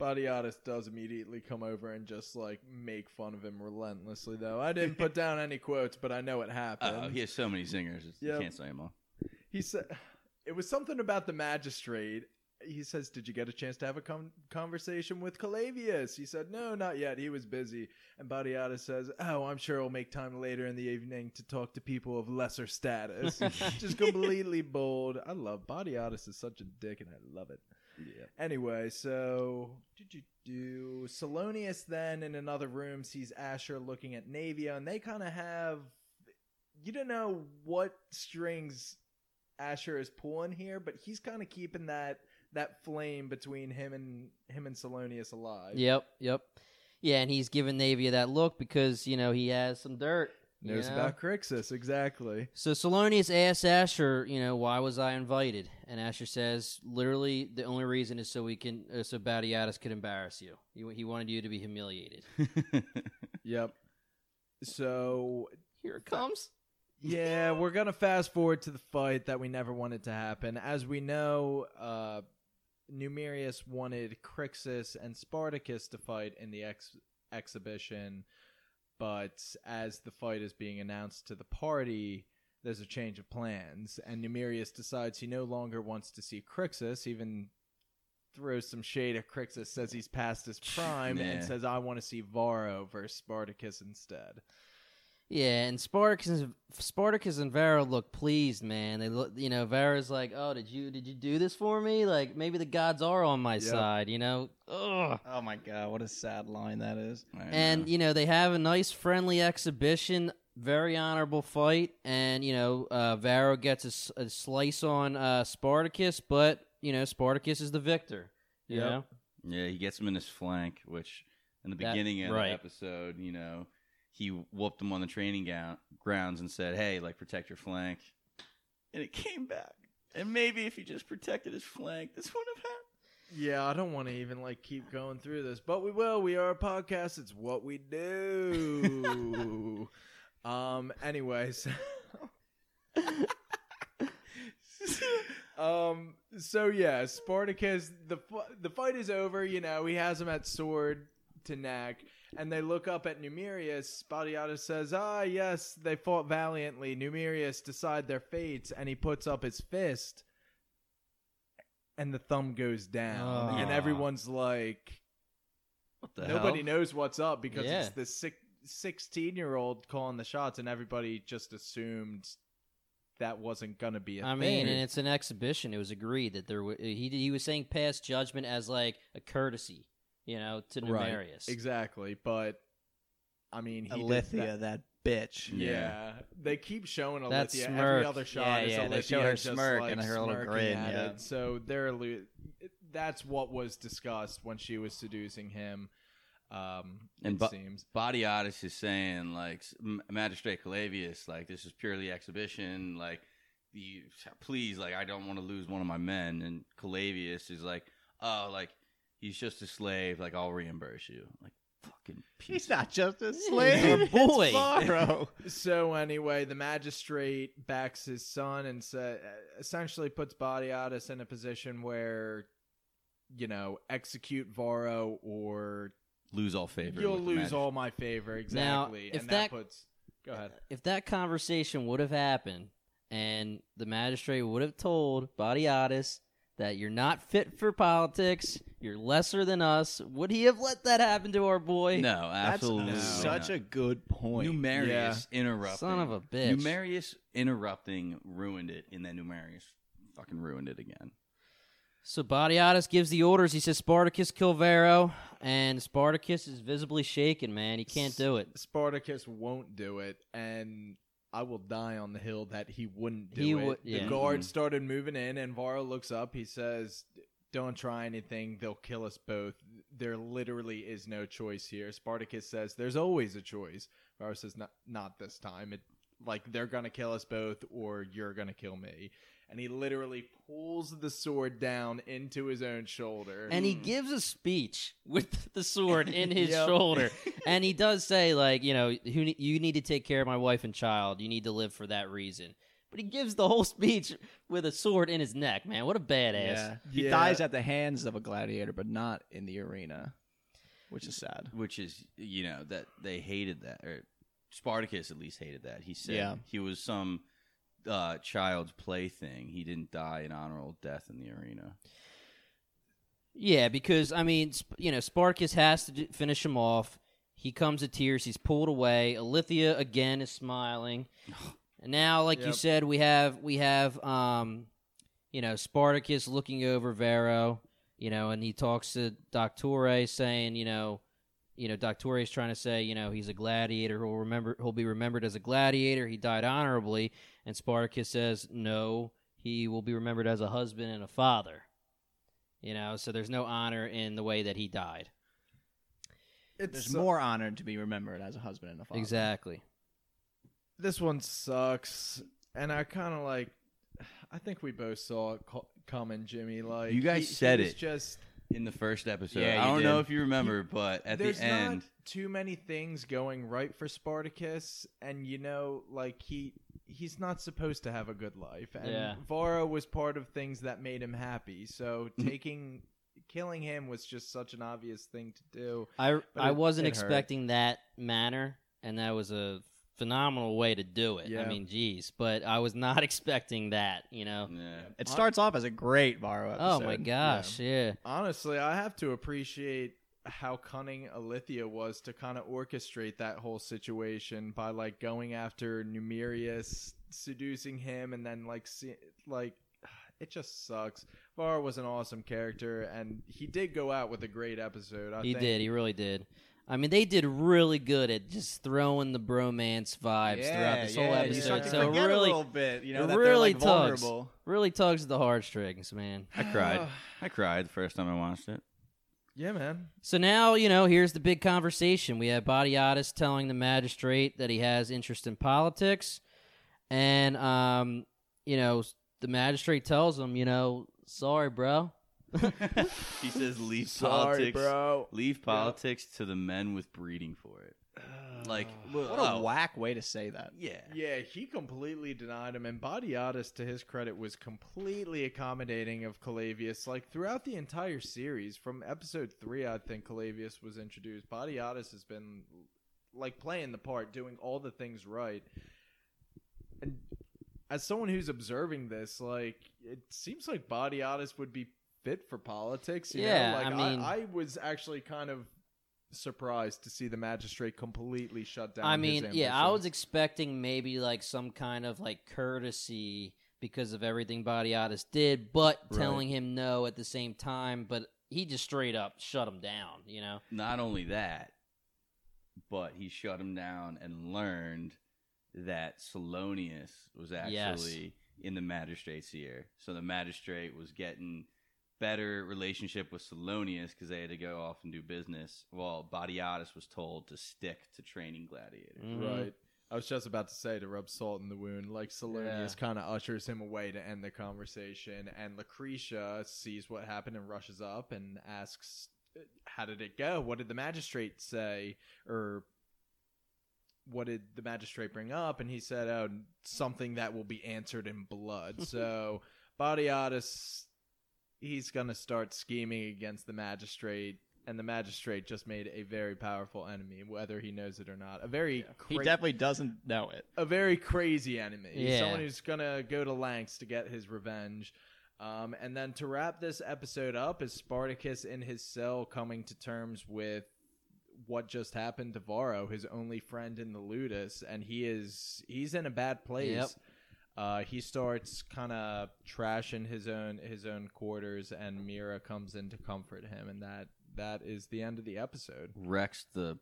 Batiatus does immediately come over and just like make fun of him relentlessly. Though I didn't put down any quotes, but I know it happened. Oh, he has so many zingers, it's- you Yep. can't say them all. he said it was something about the magistrate. He says, "Did you get a chance to have a con- conversation with Calavius?" He said, "No, not yet. He was busy." And Batiatus says, "Oh, I'm sure he'll make time later in the evening to talk to people of lesser status." Just completely bold. I love Batiatus is such a dick, and I love it. Yeah. Anyway, so do do do Solonius then in another room sees Ashur looking at Naevia, and they kind of have you don't know what strings Ashur is pulling here, but he's kind of keeping that that flame between him and him and Solonius alive. Yep, yep. Yeah, and he's giving Naevia that look because you know he has some dirt. you knows know? about Crixus exactly. So Solonius asks Ashur, you know, why was I invited? And Ashur says, literally, the only reason is so we can, uh, so Batiatus could embarrass you. He, he wanted you to be humiliated. Yep. So Here it comes. Yeah, we're gonna fast forward to the fight that we never wanted to happen. As we know, uh, Numerius wanted Crixus and Spartacus to fight in the ex- exhibition, but as the fight is being announced to the party, there's a change of plans, and Numerius decides he no longer wants to see Crixus, even throws some shade at Crixus, says he's past his prime, Yeah. and says, I want to see Varro versus Spartacus instead. Yeah, and Spartacus, Spartacus and Varro look pleased, man. They look, you know, Varro's like, "Oh, did you did you do this for me? Like maybe the gods are on my Yep. side, you know." Ugh. Oh my god, what a sad line that is. And know. you know they have a nice friendly exhibition, very honorable fight, and you know uh, Varro gets a slice on uh, Spartacus, but you know Spartacus is the victor. Yeah, Yeah, he gets him in his flank, which in the That- beginning of right. the episode, you know, he whooped him on the training gou- grounds and said, "Hey, like protect your flank," and it came back. And maybe if he just protected his flank, this wouldn't have happened. Yeah, I don't want to even like keep going through this, but we will. We are a podcast. It's what we do. um. Anyways. um. So yeah, Spartacus. The the fight is over. You know, he has him at sword to neck, and they look up at Numerius. Batiatus says, "Ah, yes, they fought valiantly. Numerius decide their fates," and he puts up his fist and the thumb goes down, Oh. and everyone's like, What the nobody hell? knows what's up because Yeah. it's the six, 16 year old calling the shots, and everybody just assumed that wasn't gonna be a I thing. I mean, and it's an exhibition. It was agreed that there w- he he was saying pass judgment as like a courtesy, you know, to right, Numerius. exactly. But I mean, he did Ilithyia, that- that, bitch. Yeah. Yeah. they keep showing That Ilithyia. smirk. Every other shot Yeah, is yeah, Ilithyia they show her just, smirk like, and her little grin, yeah. it. So they're allu- that's what was discussed when she was seducing him. Um, And it bu- seems. Batiatus is saying like Magistrate Calavius, like this is purely exhibition. Like, the please, like I don't want to lose one of my men. And Calavius is like, oh, like he's just a slave. Like I'll reimburse you. Like fucking He's not just a He's slave. boy. It's Varro. So anyway, the magistrate backs his son and sa- uh, essentially puts Batiatus in a position where you know, execute Varro or Lose all favor. you'll lose magic- all my favor. exactly. Now, Exactly. if and that- that puts. Go ahead. If that conversation would have happened and the magistrate would have told Batiatus that you're not fit for politics, you're lesser than us, would he have let that happen to our boy? No, That's absolutely. such a good point. Numerius interrupting. Son of a bitch. Numerius interrupting ruined it, and then Numerius fucking ruined it again. So Batiatus gives the orders. He says, Spartacus kill Varro. And Spartacus is visibly shaken, man. He can't do it. Spartacus won't do it, and I will die on the hill that he wouldn't do He it. would- The yeah. guards mm-hmm. started moving in, and Varro looks up. He says, "Don't try anything; they'll kill us both. There literally is no choice here." Spartacus says, "There's always a choice." Varro says, "Not, not this time. It like they're gonna kill us both, or you're gonna kill me." And he literally pulls the sword down into his own shoulder. And he hmm. gives a speech with the sword in his Yep. shoulder. And he does say, like, you know, you need to take care of my wife and child. You need to live for that reason. But he gives the whole speech with a sword in his neck, man. What a badass. Yeah. He Yeah. dies at the hands of a gladiator, but not in the arena, which is sad. Which is, you know, that they hated that, or Spartacus at least hated that. He said Yeah. he was some uh, child's plaything. He didn't die an honorable death in the arena. Yeah, because I mean, you know, Spartacus has to finish him off. He comes to tears. He's pulled away. Ilithyia again is smiling, and now, like you said, we have we have um, you know, Spartacus looking over Varro, you know, and he talks to Doctore, saying, you know, you know, Doctore is trying to say, you know, he's a gladiator. He'll remember. He'll be remembered as a gladiator. He died honorably, and Spartacus says, no, he will be remembered as a husband and a father. You know, so there's no honor in the way that he died. it's There's so- more honor to be remembered as a husband and a father. Exactly. this one sucks, and I kind of like. I think we both saw it co- coming, Jimmy. Like You guys he- he said was it. Just In the first episode, Yeah, I you don't know did. if you remember, but at there's the end, not too many things going right for Spartacus, and you know, like he he's not supposed to have a good life, and Yeah. Varro was part of things that made him happy. So Mm-hmm. taking killing him was just such an obvious thing to do. I But I it- wasn't it hurt. expecting that manner, and that was a phenomenal way to do it. I mean, geez, but I was not expecting that. You know. yeah. It starts off as a great Varro Oh my gosh, yeah. Honestly, I have to appreciate how cunning Ilithyia was to kind of orchestrate that whole situation by like going after Numerius, seducing him, and then like see, like it just sucks. Var was an awesome character, and he did go out with a great episode. I He think. did. He really did. I mean, they did really good at just throwing the bromance vibes throughout this whole yeah, You episode. So really, a little bit, you know, it that really like tugs. vulnerable. really tugs at the heartstrings, man. I cried. I cried the first time I watched it. Yeah, man. So now, you know, here's the big conversation. We have Batiatus telling the magistrate that he has interest in politics. And, um, you know, the magistrate tells him, you know, sorry, bro. he says, "Leave Sorry, politics, bro. leave politics to the men with breeding for it." Like, oh. What oh, a whack way to say that. Yeah, Yeah, he completely denied him, and Batiatus, to his credit, was completely accommodating of Calavius. Like throughout the entire series, from episode three, I think Calavius was introduced. Batiatus has been like playing the part, doing all the things right. And as someone who's observing this, like it seems like Batiatus would be fit for politics. You Yeah, know? like I mean- I, was actually kind of surprised to see the magistrate completely shut down. I his mean, yeah, I was expecting maybe like some kind of like courtesy because of everything Batiatus did, but Right. telling him no at the same time. But he just straight up shut him down, you know? not only that, but he shut him down and learned that Solonius was Yes. actually in the magistrate's ear. So the magistrate was getting better relationship with Solonius because they had to go off and do business. While Batiatus was told to stick to training gladiators. Mhm. Right. I was just about to say to rub salt in the wound. Like Solonius kind of ushers him away to end the conversation, and Lucretia sees what happened and rushes up and asks, "How did it go? What did the magistrate say?" Or what did the magistrate bring up? And he said, "Oh, something that will be answered in blood." so Batiatus, he's gonna start scheming against the magistrate, and the magistrate just made a very powerful enemy, whether he knows it or not. A very He cra- definitely doesn't know it. a very crazy enemy. Yeah. Someone who's gonna go to lengths to get his revenge. Um, and then to wrap this episode up is Spartacus in his cell coming to terms with what just happened to Varro, his only friend in the Ludus, and he is he's in a bad place. Yep. Uh, he starts kind of trashing his own his own quarters, and Mira comes in to comfort him, and that that is the end of the episode. Wrecks the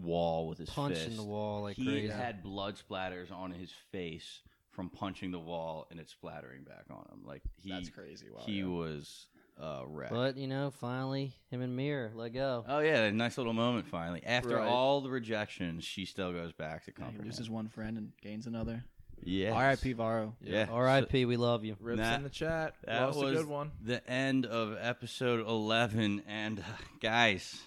wall with his punching fist. the wall like he crazy. had blood splatters on his face from punching the wall and it splattering back on him. Like he, That's crazy. Wow, he yeah. was uh, wrecked. But you know, finally, him and Mir let go. oh yeah, a nice little moment finally. After Right. all the rejections, she still goes back to Yeah, comfort he loses one friend and gains another. Yeah. R.I.P. Varro. Yeah. R.I.P. We love you. Rips That- in the chat. That Lost was a good one. the end of episode eleven, and uh, guys,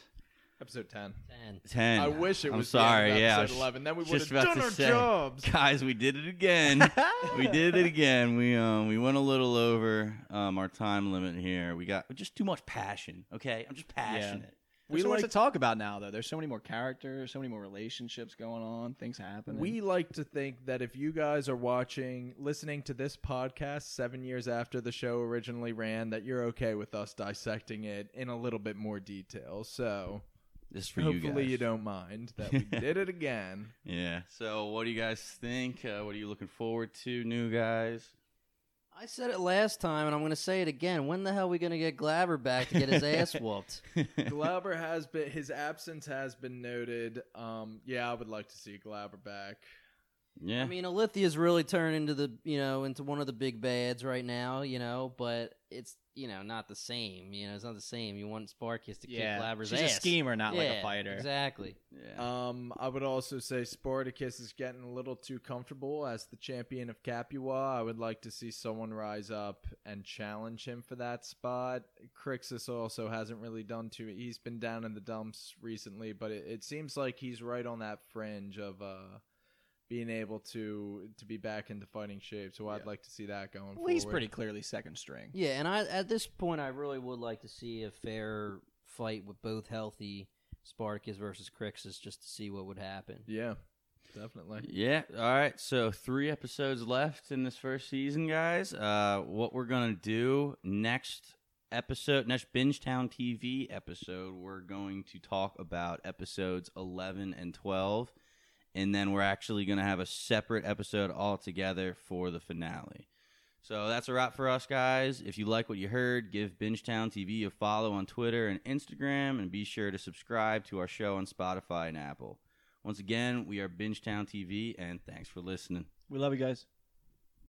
Episode ten. Ten. ten. I wish it I'm was sorry. the end of yeah, I episode was eleven. Then we would just have about done to our say, jobs. guys, we did it again. we did it again. We um we went a little over um our time limit here. We got just too much passion. Okay, I'm just passionate. We so like- to talk about now, though. There's so many more characters, so many more relationships going on, things happening. We like to think that if you guys are watching, listening to this podcast seven years after the show originally ran, that you're okay with us dissecting it in a little bit more detail. So This is for you hopefully guys. you don't mind that we did it again. Yeah. So, what do you guys think? Uh, what are you looking forward to, new guys? I said it last time, and I'm going to say it again. When the hell are we going to get Glaber back to get his ass whooped? Glaber has been his absence has been noted. Um, yeah, I would like to see Glaber back. yeah. I mean, Ilithyia's really turned into the you know into one of the big bads right now, you know, but it's you know not the same. You know, it's not the same. You want Sparkus to yeah, kick Glaber's she's ass. a schemer, not like a fighter. Exactly. yeah. Um, I would also say Spartacus is getting a little too comfortable as the champion of Capua. I would like to see someone rise up and challenge him for that spot. Crixus also hasn't really done too. He's been down in the dumps recently, but it, it seems like he's right on that fringe of uh being able to to be back into fighting shape. So I'd Yeah. like to see that going. Well, he's pretty clearly second string. Yeah, and I at this point I really would like to see a fair fight with both healthy Spartacus versus Crixus just to see what would happen. Yeah, definitely. Yeah. All right. So three episodes left in this first season, guys. Uh, what we're gonna do next episode, next Bingetown TV episode, we're going to talk about episodes eleven and twelve, and then we're actually gonna have a separate episode altogether for the finale. So that's a wrap for us, guys. If you like what you heard, give Bingetown TV a follow on Twitter and Instagram, and be sure to subscribe to our show on Spotify and Apple. Once again, we are Bingetown TV, and thanks for listening. We love you guys.